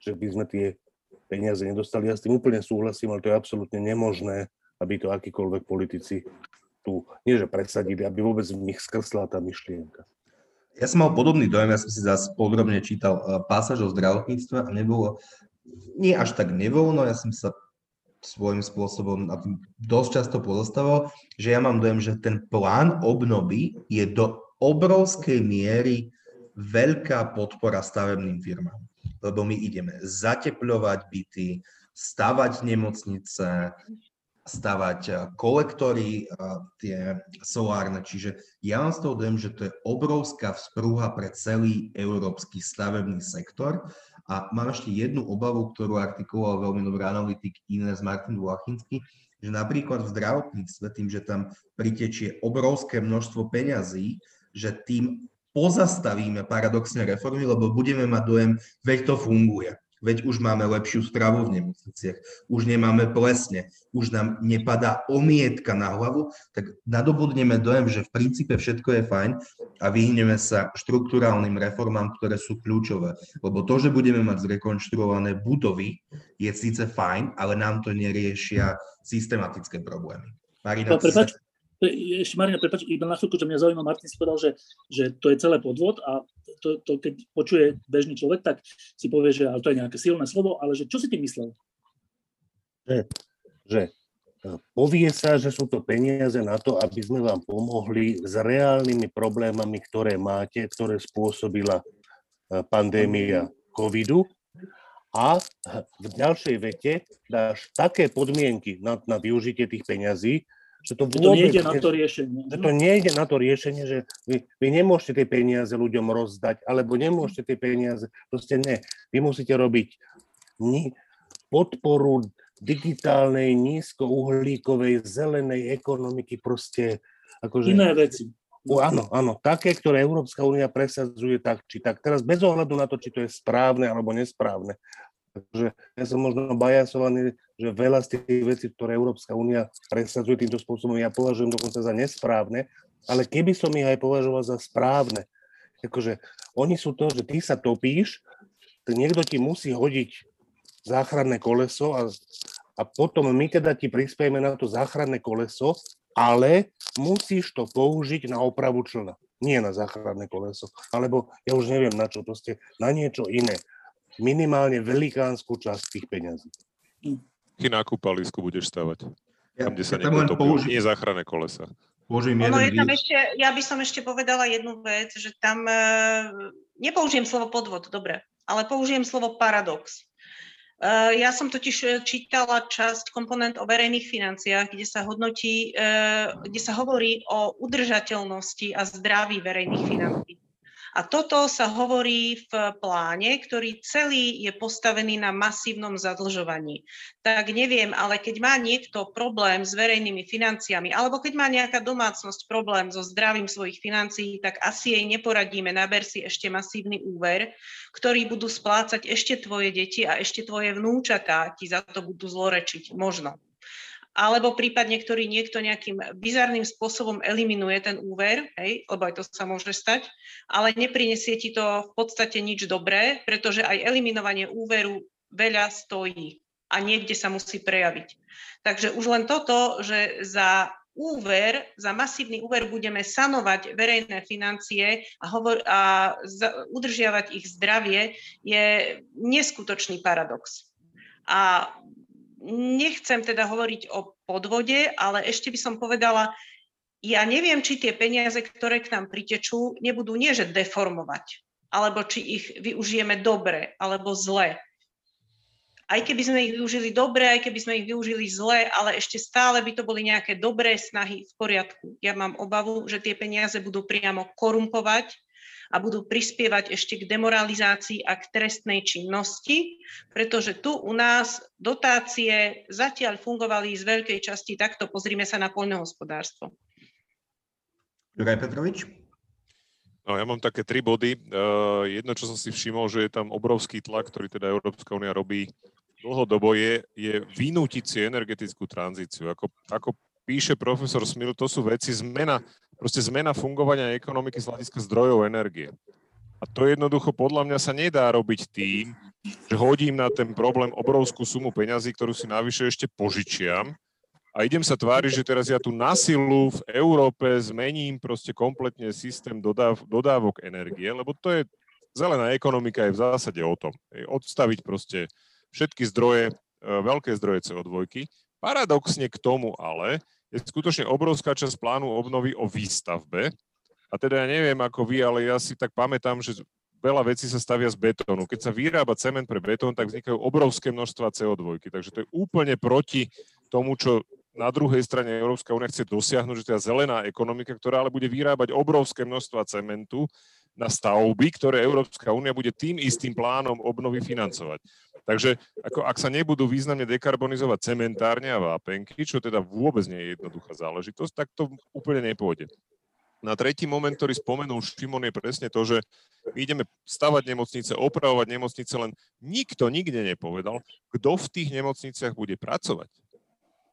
[SPEAKER 3] že by sme tie peniaze nedostali. Ja s tým úplne súhlasím, ale to je absolútne nemožné, aby to akýkoľvek politici tu, nie že presadili, aby vôbec v nich skrsla tá myšlienka.
[SPEAKER 1] Ja som mal podobný dojem, ja som si zase podrobne čítal uh, pásaž o zdravotníctve a nebolo, nie až tak nevoľno, ja som sa svojím spôsobom tým dosť často pozostával, že ja mám dojem, že ten plán obnovy je do obrovskej miery veľká podpora stavebným firmám lebo my ideme zatepľovať byty, stavať nemocnice, stavať eh, kolektory, eh, tie solárne. Čiže ja mám z toho dojem, že to je obrovská vzprúha pre celý európsky stavebný sektor. A mám ešte jednu obavu, ktorú artikuloval veľmi dobrý analytik Ines Martin Vlachinsky, že napríklad v zdravotníctve, tým, že tam pritečie obrovské množstvo peňazí, že tým pozastavíme paradoxne reformy, lebo budeme mať dojem, veď to funguje. Veď už máme lepšiu stravu v nemocniciach, už nemáme plesne, už nám nepadá omietka na hlavu, tak nadobudneme dojem, že v princípe všetko je fajn a vyhneme sa štruktúrálnym reformám, ktoré sú kľúčové. Lebo to, že budeme mať zrekonštruované budovy, je síce fajn, ale nám to neriešia systematické problémy.
[SPEAKER 4] Marina, no, prepač, ešte Marina, prepáč, iba na chvíľku, čo mňa zaujíma, Martin si povedal, že, že to je celé podvod a to, to, keď počuje bežný človek, tak si povie, že ale to je nejaké silné slovo, ale že čo si tým myslel?
[SPEAKER 3] Že, že e, povie sa, že sú to peniaze na to, aby sme vám pomohli s reálnymi problémami, ktoré máte, ktoré spôsobila e, pandémia covidu a v ďalšej vete dáš také podmienky na, na využitie tých peňazí,
[SPEAKER 4] že to, vôbec, to nejde na to riešenie.
[SPEAKER 3] Že to nejde na to riešenie, že vy, vy nemôžete tie peniaze ľuďom rozdať, alebo nemôžete tie peniaze, proste ne. Vy musíte robiť podporu digitálnej, nízkouhlíkovej, zelenej ekonomiky, proste akože...
[SPEAKER 4] Iné veci.
[SPEAKER 3] Áno, áno, také, ktoré Európska únia presadzuje tak či tak. Teraz bez ohľadu na to, či to je správne alebo nesprávne. Takže ja som možno bajasovaný, že veľa z tých vecí, ktoré Európska únia presadzuje týmto spôsobom, ja považujem dokonca za nesprávne, ale keby som ich aj považoval za správne, akože oni sú to, že ty sa topíš, tak niekto ti musí hodiť záchranné koleso a, a potom my teda ti prispiejeme na to záchranné koleso, ale musíš to použiť na opravu člna. Nie na záchranné koleso, alebo ja už neviem na čo, proste na niečo iné minimálne velikánsku časť tých peňazí.
[SPEAKER 6] Ty na kúpalisku budeš stavať. Ja, tam, kde sa ja niekto použi- nie záchranné kolesa.
[SPEAKER 5] ono je tam ešte, ja by som ešte povedala jednu vec, že tam e, nepoužijem slovo podvod, dobre, ale použijem slovo paradox. E, ja som totiž čítala časť komponent o verejných financiách, kde sa hodnotí, e, kde sa hovorí o udržateľnosti a zdraví verejných financií. A toto sa hovorí v pláne, ktorý celý je postavený na masívnom zadlžovaní. Tak neviem, ale keď má niekto problém s verejnými financiami, alebo keď má nejaká domácnosť problém so zdravím svojich financií, tak asi jej neporadíme, naber si ešte masívny úver, ktorý budú splácať ešte tvoje deti a ešte tvoje vnúčatá ti za to budú zlorečiť. Možno. Alebo prípadne, ktorý niekto nejakým bizarným spôsobom eliminuje ten úver, hej, lebo aj to sa môže stať, ale neprinesie ti to v podstate nič dobré, pretože aj eliminovanie úveru veľa stojí a niekde sa musí prejaviť. Takže už len toto, že za úver, za masívny úver budeme sanovať verejné financie a, hovor, a za, udržiavať ich zdravie, je neskutočný paradox. A nechcem teda hovoriť o podvode, ale ešte by som povedala, ja neviem, či tie peniaze, ktoré k nám pritečú, nebudú nie deformovať, alebo či ich využijeme dobre alebo zle aj keby sme ich využili dobre, aj keby sme ich využili zle, ale ešte stále by to boli nejaké dobré snahy v poriadku. Ja mám obavu, že tie peniaze budú priamo korumpovať a budú prispievať ešte k demoralizácii a k trestnej činnosti, pretože tu u nás dotácie zatiaľ fungovali z veľkej časti takto. Pozrime sa na poľnohospodárstvo.
[SPEAKER 1] Juraj Petrovič?
[SPEAKER 6] No, ja mám také tri body. Uh, jedno, čo som si všimol, že je tam obrovský tlak, ktorý teda Európska únia robí dlhodobo je, je vynútiť si energetickú tranzíciu. Ako, ako píše profesor Smil, to sú veci zmena, proste zmena fungovania ekonomiky z hľadiska zdrojov energie. A to jednoducho podľa mňa sa nedá robiť tým, že hodím na ten problém obrovskú sumu peňazí, ktorú si navyše ešte požičiam a idem sa tváriť, že teraz ja tu na silu v Európe zmením proste kompletne systém dodáv, dodávok energie, lebo to je, zelená ekonomika je v zásade o tom. Odstaviť proste všetky zdroje, e, veľké zdroje CO2. Paradoxne k tomu ale je skutočne obrovská časť plánu obnovy o výstavbe. A teda ja neviem ako vy, ale ja si tak pamätám, že veľa vecí sa stavia z betónu. Keď sa vyrába cement pre betón, tak vznikajú obrovské množstva CO2. Takže to je úplne proti tomu, čo na druhej strane Európska únia chce dosiahnuť, že teda zelená ekonomika, ktorá ale bude vyrábať obrovské množstva cementu na stavby, ktoré Európska únia bude tým istým plánom obnovy financovať. Takže ako ak sa nebudú významne dekarbonizovať cementárne a vápenky, čo teda vôbec nie je jednoduchá záležitosť, tak to úplne nepôjde. Na tretí moment, ktorý spomenul Šimon, je presne to, že my ideme stavať nemocnice, opravovať nemocnice, len nikto nikde nepovedal, kto v tých nemocniciach bude pracovať.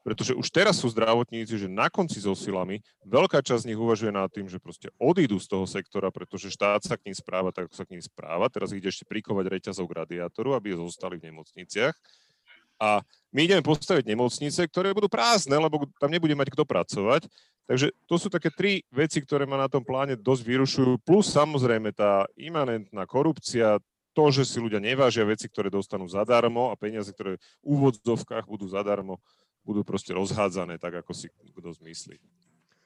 [SPEAKER 6] Pretože už teraz sú zdravotníci, že na konci so silami veľká časť z nich uvažuje nad tým, že proste odídu z toho sektora, pretože štát sa k ním správa tak, ako sa k ním správa. Teraz ide ešte prikovať reťazov k radiátoru, aby zostali v nemocniciach. A my ideme postaviť nemocnice, ktoré budú prázdne, lebo tam nebude mať kto pracovať. Takže to sú také tri veci, ktoré ma na tom pláne dosť vyrušujú. Plus samozrejme tá imanentná korupcia, to, že si ľudia nevážia veci, ktoré dostanú zadarmo a peniaze, ktoré v úvodzovkách budú zadarmo, budú proste rozhádzané tak, ako si kto zmyslí.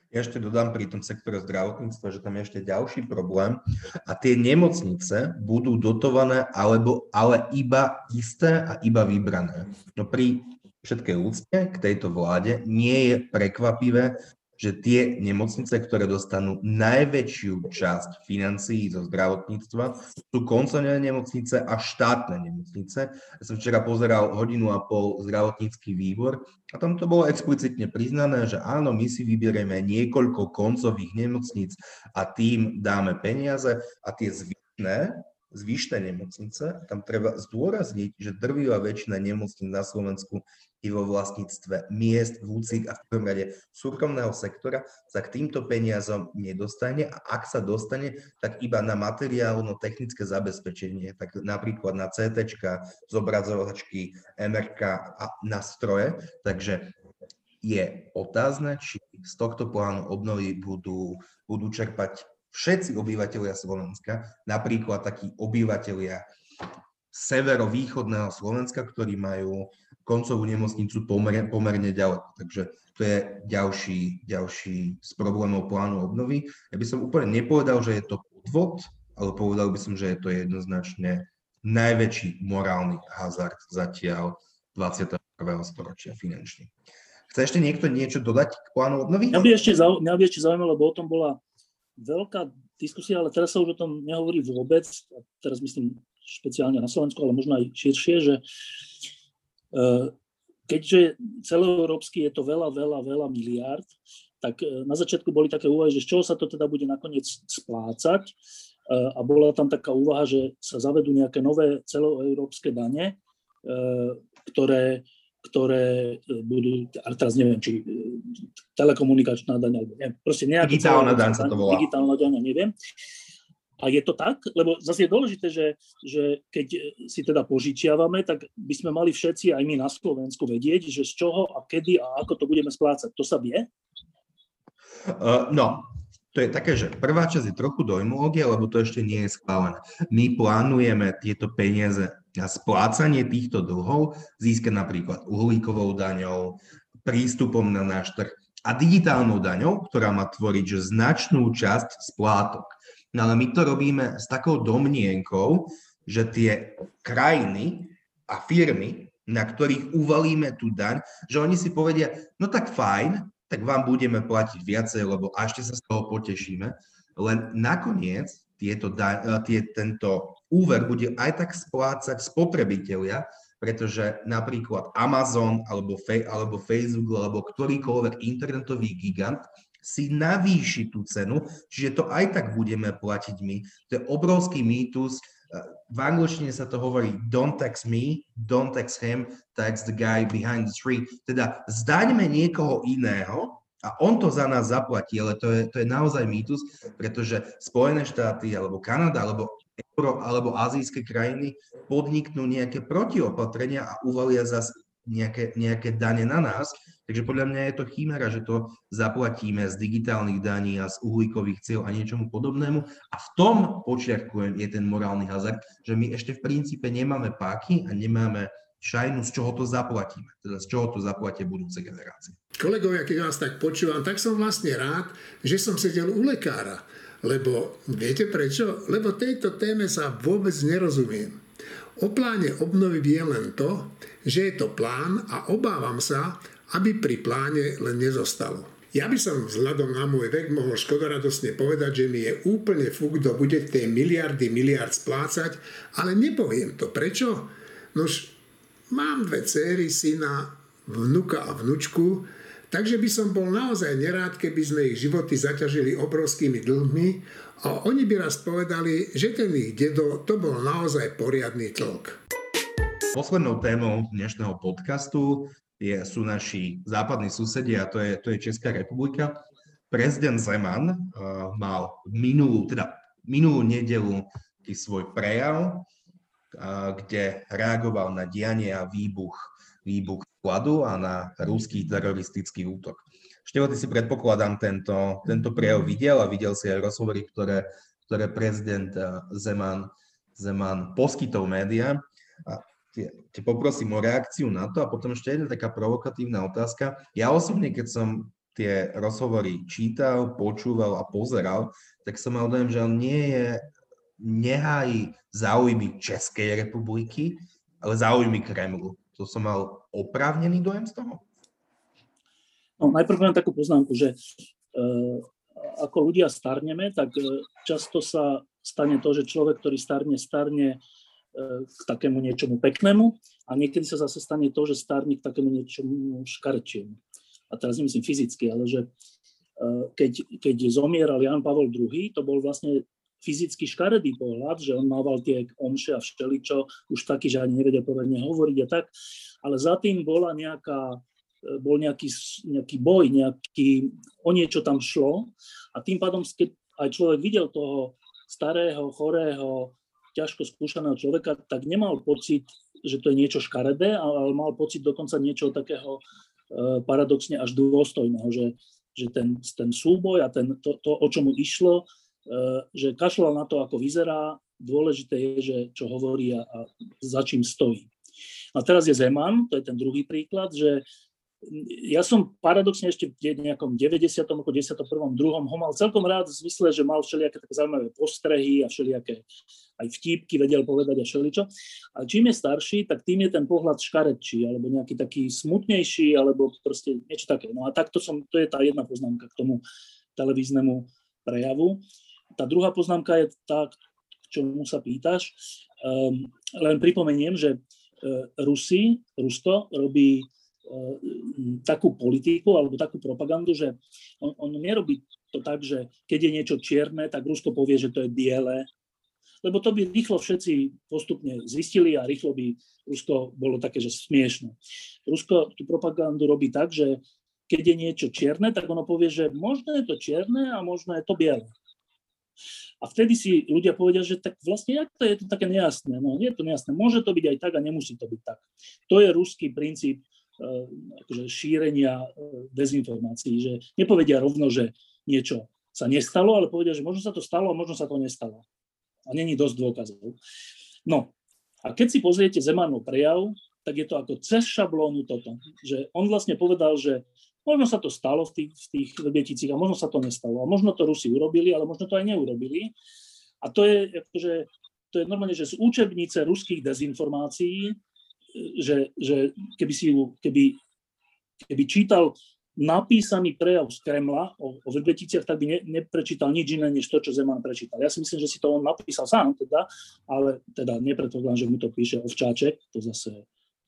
[SPEAKER 1] Ja ešte dodám pri tom sektore zdravotníctva, že tam je ešte ďalší problém a tie nemocnice budú dotované alebo, ale iba isté a iba vybrané. No pri všetkej úcte k tejto vláde nie je prekvapivé, že tie nemocnice, ktoré dostanú najväčšiu časť financií zo zdravotníctva, sú koncovné nemocnice a štátne nemocnice. Ja som včera pozeral hodinu a pol zdravotnícky výbor a tam to bolo explicitne priznané, že áno, my si vyberieme niekoľko koncových nemocníc a tým dáme peniaze a tie zvyšné zvyšné nemocnice, tam treba zdôrazniť, že drvivá väčšina nemocníc na Slovensku je vo vlastníctve miest, vúcik a v prvom rade súkromného sektora, sa k týmto peniazom nedostane a ak sa dostane, tak iba na materiálno-technické zabezpečenie, tak napríklad na CT, zobrazovačky, MRK a na stroje. Takže je otázne, či z tohto plánu obnovy budú, budú čerpať všetci obyvateľia Slovenska, napríklad takí obyvateľia severovýchodného Slovenska, ktorí majú koncovú nemocnicu pomerne, pomerne ďaleko. Takže to je ďalší, ďalší z problémov plánu obnovy. Ja by som úplne nepovedal, že je to podvod, ale povedal by som, že je to jednoznačne najväčší morálny hazard zatiaľ 21. storočia finančný. Chce ešte niekto niečo dodať k plánu obnovy?
[SPEAKER 4] Mňa by mňa by ešte zaujímalo, lebo o tom bola veľká diskusia, ale teraz sa už o tom nehovorí vôbec, a teraz myslím špeciálne na Slovensku, ale možno aj širšie, že e, keďže celoeurópsky je to veľa, veľa, veľa miliárd, tak e, na začiatku boli také úvahy, že z čoho sa to teda bude nakoniec splácať e, a bola tam taká úvaha, že sa zavedú nejaké nové celoeurópske dane, ktoré, ktoré budú, ale teraz neviem, či telekomunikačná daň, alebo neviem, proste nejaká...
[SPEAKER 1] Digitálna daň sa to volá.
[SPEAKER 4] Digitálna daň, neviem. A je to tak? Lebo zase je dôležité, že, že keď si teda požičiavame, tak by sme mali všetci, aj my na Slovensku, vedieť, že z čoho a kedy a ako to budeme splácať. To sa vie?
[SPEAKER 1] Uh, no, to je také, že prvá časť je trochu dojmológia, lebo to ešte nie je schválené. My plánujeme tieto peniaze na splácanie týchto dlhov získať napríklad uhlíkovou daňou, prístupom na náš trh a digitálnou daňou, ktorá má tvoriť že značnú časť splátok. No ale my to robíme s takou domnienkou, že tie krajiny a firmy, na ktorých uvalíme tú daň, že oni si povedia, no tak fajn, tak vám budeme platiť viacej, lebo ešte sa z toho potešíme. Len nakoniec tieto, tie, tento úver bude aj tak splácať spotrebitelia, pretože napríklad Amazon alebo, alebo Facebook alebo ktorýkoľvek internetový gigant si navýši tú cenu, čiže to aj tak budeme platiť my. To je obrovský mýtus. V angličtine sa to hovorí don't tax me, don't tax him, tax the guy behind the tree. Teda zdaňme niekoho iného a on to za nás zaplatí, ale to je, to je naozaj mýtus, pretože Spojené štáty alebo Kanada alebo Euro alebo azijské krajiny podniknú nejaké protiopatrenia a uvalia zase nejaké, nejaké dane na nás. Takže podľa mňa je to chimera, že to zaplatíme z digitálnych daní a z uhlíkových cieľ a niečomu podobnému. A v tom počiarkujem je ten morálny hazard, že my ešte v princípe nemáme páky a nemáme šajnu, z čoho to zaplatíme. Teda z čoho to zaplatia budúce generácie.
[SPEAKER 2] Kolegovia, keď vás tak počúvam, tak som vlastne rád, že som sedel u lekára. Lebo viete prečo? Lebo tejto téme sa vôbec nerozumiem. O pláne obnovy vie len to, že je to plán a obávam sa, aby pri pláne len nezostalo. Ja by som vzhľadom na môj vek mohol škodoradosne povedať, že mi je úplne fuk, kto bude tie miliardy miliard splácať, ale nepoviem to. Prečo? Nož, mám dve céry, syna, vnuka a vnučku, takže by som bol naozaj nerád, keby sme ich životy zaťažili obrovskými dlhmi a oni by raz povedali, že ten ich dedo to bol naozaj poriadny tlk.
[SPEAKER 1] Poslednou témou dnešného podcastu je, sú naši západní susedia, to je, to je Česká republika. Prezident Zeman uh, mal minulú, teda minulú nedelu svoj prejav, uh, kde reagoval na dianie a výbuch, výbuch skladu a na ruský teroristický útok. Števo, ty si predpokladám tento, tento prejav videl a videl si aj rozhovory, ktoré, ktoré prezident eh, Zeman, Zeman poskytol médiám. A te poprosím o reakciu na to a potom ešte jedna taká provokatívna otázka. Ja osobne, keď som tie rozhovory čítal, počúval a pozeral, tak som mal dojem, že on nie je, nehájí záujmy Českej republiky, ale záujmy Kremlu. To som mal oprávnený dojem z toho?
[SPEAKER 4] No, najprv len takú poznámku, že e, ako ľudia starneme, tak e, často sa stane to, že človek, ktorý starne, starne e, k takému niečomu peknému a niekedy sa zase stane to, že starne k takému niečomu škarčiemu. A teraz nemyslím fyzicky, ale že e, keď, keď zomieral Jan Pavel II, to bol vlastne fyzicky škaredý pohľad, že on mával tie omše a všeličo, už taký, že ani nevedel povedne hovoriť a tak, ale za tým bola nejaká bol nejaký, nejaký boj, nejaký, o niečo tam šlo a tým pádom, keď aj človek videl toho starého, chorého, ťažko skúšaného človeka, tak nemal pocit, že to je niečo škaredé, ale mal pocit dokonca niečo takého e, paradoxne až dôstojného, že, že ten, ten súboj a ten, to, to, o čomu išlo, e, že kašľal na to, ako vyzerá, dôležité je, že čo hovorí a, a za čím stojí. A teraz je Zeman, to je ten druhý príklad, že ja som paradoxne ešte v nejakom 90. ako 11. druhom ho mal celkom rád v zmysle, že mal všelijaké také zaujímavé postrehy a všelijaké aj vtípky vedel povedať a všeličo. A čím je starší, tak tým je ten pohľad škaredčí, alebo nejaký taký smutnejší, alebo proste niečo také. No a takto som, to je tá jedna poznámka k tomu televíznemu prejavu. Tá druhá poznámka je tá, k čomu sa pýtaš. Um, len pripomeniem, že uh, Rusi, Rusko robí takú politiku alebo takú propagandu, že on, on nerobí to tak, že keď je niečo čierne, tak Rusko povie, že to je biele lebo to by rýchlo všetci postupne zistili a rýchlo by Rusko bolo také, že smiešne. Rusko tú propagandu robí tak, že keď je niečo čierne, tak ono povie, že možno je to čierne a možno je to biele. A vtedy si ľudia povedia, že tak vlastne jak to je to také nejasné. No nie je to nejasné. Môže to byť aj tak a nemusí to byť tak. To je ruský princíp akože šírenia uh, dezinformácií, že nepovedia rovno, že niečo sa nestalo, ale povedia, že možno sa to stalo a možno sa to nestalo. A není dosť dôkazov. No a keď si pozriete Zemanov prejav, tak je to ako cez šablónu toto. Že on vlastne povedal, že Možno sa to stalo v tých, v tých Vrbieticích a možno sa to nestalo. A možno to Rusi urobili, ale možno to aj neurobili. A to je, akože, to je normálne, že z učebnice ruských dezinformácií, že, že keby, si ju, keby, keby čítal napísaný prejav z Kremla o, o Vrbeticiach, tak by ne, neprečítal nič iné, než to, čo Zeman prečítal. Ja si myslím, že si to on napísal sám, teda, ale teda nepredpokladám, že mu to píše Ovčáček, to zase,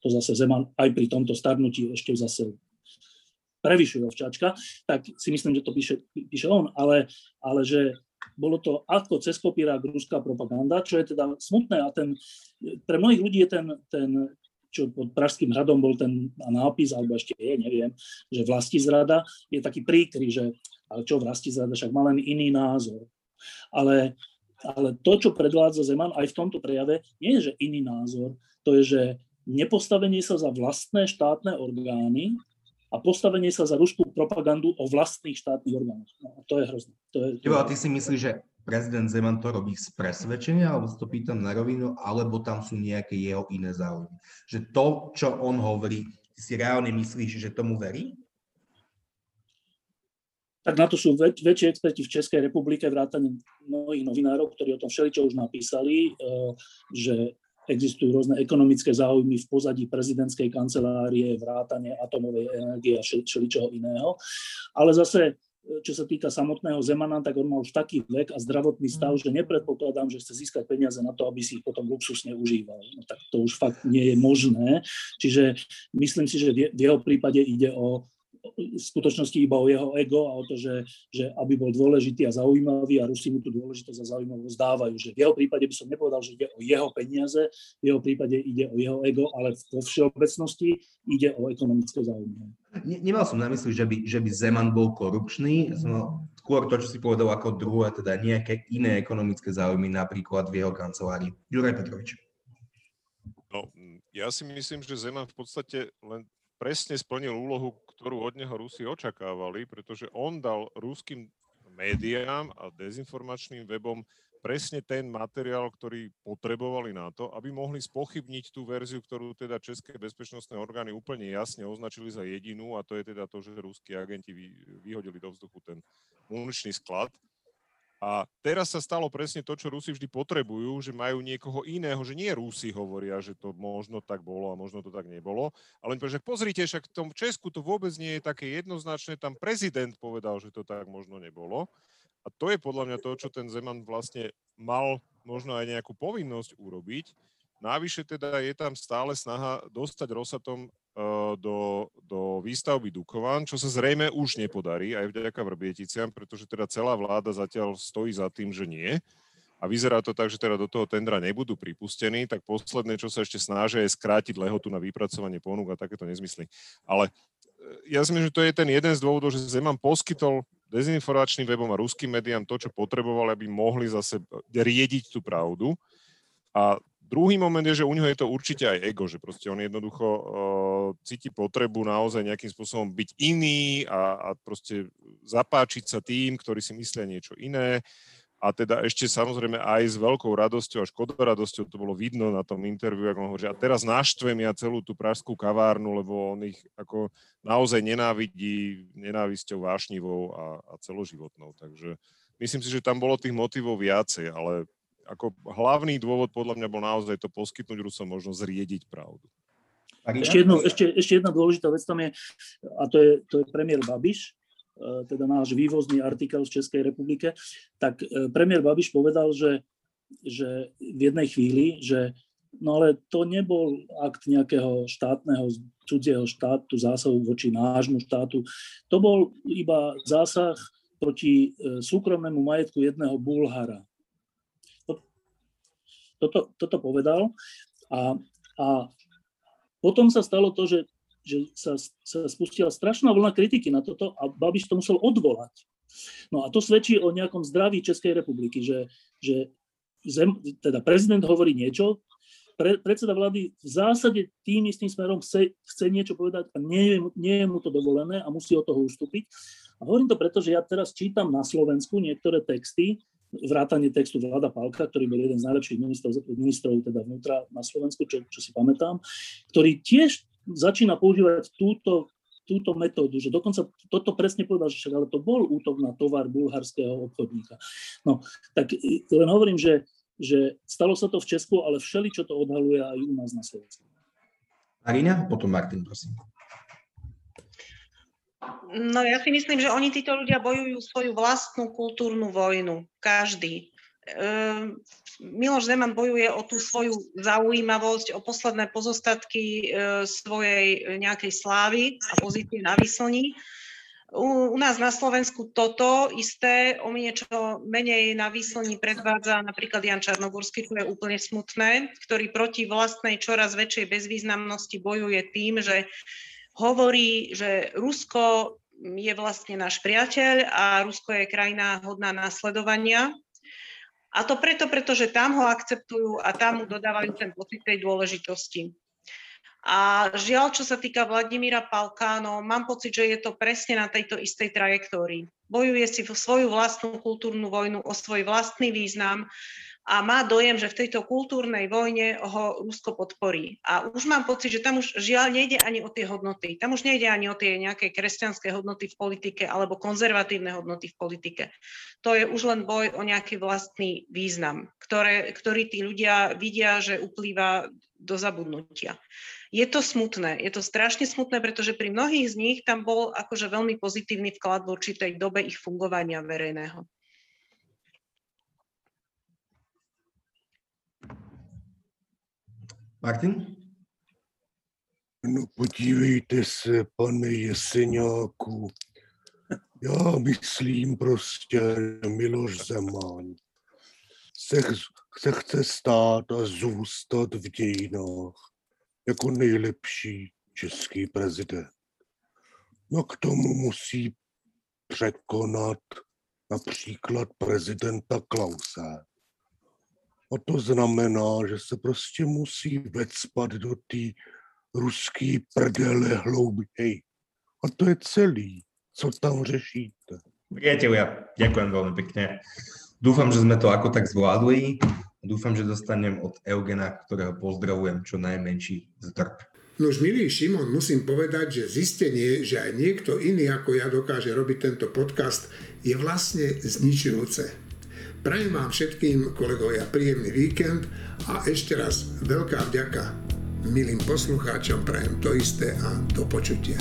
[SPEAKER 4] to zase Zeman aj pri tomto starnutí ešte zase prevyšuje ovčáčka, tak si myslím, že to píše, píše on, ale, ale že bolo to ako cez kopírák ruská propaganda, čo je teda smutné a ten, pre mnohých ľudí je ten, ten čo pod Pražským hradom bol ten nápis, alebo ešte je, neviem, že vlasti zrada je taký príkry, že ale čo vlasti zrada, však má len iný názor. Ale, ale to, čo predvádza Zeman aj v tomto prejave, nie je, že iný názor, to je, že nepostavenie sa za vlastné štátne orgány, a postavenie sa za ruskú propagandu o vlastných štátnych orgánoch. No, to je hrozné. To je,
[SPEAKER 1] je... ty si myslíš, že prezident Zeman to robí z presvedčenia, alebo to pýtam na rovinu, alebo tam sú nejaké jeho iné záujmy? Že to, čo on hovorí, ty si reálne myslíš, že tomu verí?
[SPEAKER 4] Tak na to sú väč- väčší experti v Českej republike, vrátane mnohých novinárov, ktorí o tom všeličo už napísali, eh, že existujú rôzne ekonomické záujmy v pozadí prezidentskej kancelárie, vrátane atomovej energie a všeličoho iného. Ale zase čo sa týka samotného Zemana, tak on mal už taký vek a zdravotný stav, že nepredpokladám, že chce získať peniaze na to, aby si ich potom luxusne užíval. No, tak to už fakt nie je možné. Čiže myslím si, že v jeho prípade ide o v skutočnosti iba o jeho ego a o to, že, že aby bol dôležitý a zaujímavý a Rusi mu tú dôležitosť a zaujímavosť dávajú. Že v jeho prípade by som nepovedal, že ide o jeho peniaze, v jeho prípade ide o jeho ego, ale vo všeobecnosti ide o ekonomické záujmy.
[SPEAKER 1] Nemal som na mysli, že by, že by Zeman bol korupčný, som skôr to, čo si povedal ako druhé, teda nejaké iné ekonomické záujmy, napríklad v jeho kancelárii. Juraj Petrovič.
[SPEAKER 6] No, ja si myslím, že Zeman v podstate len presne splnil úlohu, ktorú od neho Rusi očakávali, pretože on dal ruským médiám a dezinformačným webom presne ten materiál, ktorý potrebovali na to, aby mohli spochybniť tú verziu, ktorú teda české bezpečnostné orgány úplne jasne označili za jedinú, a to je teda to, že ruskí agenti vyhodili do vzduchu ten muničný sklad. A teraz sa stalo presne to, čo Rusi vždy potrebujú, že majú niekoho iného, že nie Rusi hovoria, že to možno tak bolo a možno to tak nebolo, ale že pozrite, však v tom Česku to vôbec nie je také jednoznačné, tam prezident povedal, že to tak možno nebolo. A to je podľa mňa to, čo ten Zeman vlastne mal možno aj nejakú povinnosť urobiť. Návyše teda je tam stále snaha dostať Rosatom Eh, do, do výstavby Dukovan, čo sa zrejme už nepodarí aj vďaka Vrbieticiam, pretože teda celá vláda zatiaľ stojí za tým, že nie. A vyzerá to tak, že teda do toho tendra nebudú pripustení, tak posledné, čo sa ešte snažia, je skrátiť lehotu na vypracovanie ponúk a takéto nezmysly. Ale eh, ja si myslím, že to je ten jeden z dôvodov, že Zeman poskytol dezinformačným webom a ruským médiám to, čo potrebovali, aby mohli zase riediť tú pravdu. A Druhý moment je, že u neho je to určite aj ego, že proste on jednoducho uh, cíti potrebu naozaj nejakým spôsobom byť iný a, a proste zapáčiť sa tým, ktorí si myslia niečo iné. A teda ešte samozrejme aj s veľkou radosťou a škodoradosťou to bolo vidno na tom interviu, ako on hovorí, a teraz naštvem ja celú tú pražskú kavárnu, lebo on ich ako naozaj nenávidí nenávisťou vášnivou a, a celoživotnou. Takže myslím si, že tam bolo tých motivov viacej, ale ako hlavný dôvod podľa mňa bol naozaj to poskytnúť Rusom možnosť zriediť pravdu.
[SPEAKER 4] Ešte, jedno, ešte, ešte jedna dôležitá vec tam je, a to je, to je premiér Babiš, teda náš vývozný artikel v Českej republike, tak e, premiér Babiš povedal, že, že v jednej chvíli, že no ale to nebol akt nejakého štátneho, cudzieho štátu, zásahu voči nášmu štátu, to bol iba zásah proti e, súkromnému majetku jedného Bulhara. toto, toto povedal a, a potom sa stalo to, že, že sa, sa spustila strašná vlna kritiky na toto a Babiš to musel odvolať. No a to svedčí o nejakom zdraví Českej republiky, že, že zem, teda prezident hovorí niečo, pre, predseda vlády v zásade tým istým smerom chce, chce niečo povedať a nie je, nie je mu to dovolené a musí od toho ustúpiť. A hovorím to preto, že ja teraz čítam na Slovensku niektoré texty, vrátanie textu Vlada Palka, ktorý bol jeden z najlepších ministrov, ministrov teda vnútra na Slovensku, čo, čo si pamätám, ktorý tiež začína používať túto, túto metódu, že dokonca toto presne povedal, že však ale to bol útok na tovar bulharského obchodníka. No, tak len hovorím, že že stalo sa to v Česku, ale všeli, čo to odhaluje aj u nás na Slovensku.
[SPEAKER 1] Marina, potom Martin, prosím.
[SPEAKER 5] No ja si myslím, že oni títo ľudia bojujú svoju vlastnú kultúrnu vojnu. Každý. Ehm, Miloš Zeman bojuje o tú svoju zaujímavosť, o posledné pozostatky e, svojej nejakej slávy a pozície na vyslní u, u nás na Slovensku toto isté, o niečo menej na výslní predvádza napríklad Jan Čarnogórsky, čo je úplne smutné, ktorý proti vlastnej čoraz väčšej bezvýznamnosti bojuje tým, že hovorí, že Rusko je vlastne náš priateľ a Rusko je krajina hodná následovania. A to preto, pretože tam ho akceptujú a tam mu dodávajú ten pocit tej dôležitosti. A žiaľ, čo sa týka Vladimíra Palka, no mám pocit, že je to presne na tejto istej trajektórii. Bojuje si svoju vlastnú kultúrnu vojnu o svoj vlastný význam a má dojem, že v tejto kultúrnej vojne ho Rusko podporí. A už mám pocit, že tam už žiaľ nejde ani o tie hodnoty. Tam už nejde ani o tie nejaké kresťanské hodnoty v politike alebo konzervatívne hodnoty v politike. To je už len boj o nejaký vlastný význam, ktoré, ktorý tí ľudia vidia, že uplýva do zabudnutia je to smutné. Je to strašne smutné, pretože pri mnohých z nich tam bol akože veľmi pozitívny vklad v určitej dobe ich fungovania verejného.
[SPEAKER 1] Martin?
[SPEAKER 3] No podívejte se, pane Jeseňáku, já myslím prostě, Miloš Zeman se, se chce stát a zůstat v dějinách jako nejlepší český prezident. No k tomu musí překonat například prezidenta Klause. A to znamená, že se prostě musí vecpat do té ruské prdele hlouběji. A to je celý, co tam řešíte.
[SPEAKER 1] Priatelia, ďakujem veľmi pekne. Dúfam, že sme to ako tak zvládli. Dúfam, že dostanem od Eugena, ktorého pozdravujem, čo najmenší zdrb.
[SPEAKER 2] Nož, milý Šimon, musím povedať, že zistenie, že aj niekto iný ako ja dokáže robiť tento podcast, je vlastne zničujúce. Prajem vám všetkým, kolegovia, príjemný víkend a ešte raz veľká vďaka milým poslucháčom prajem to isté a do počutia.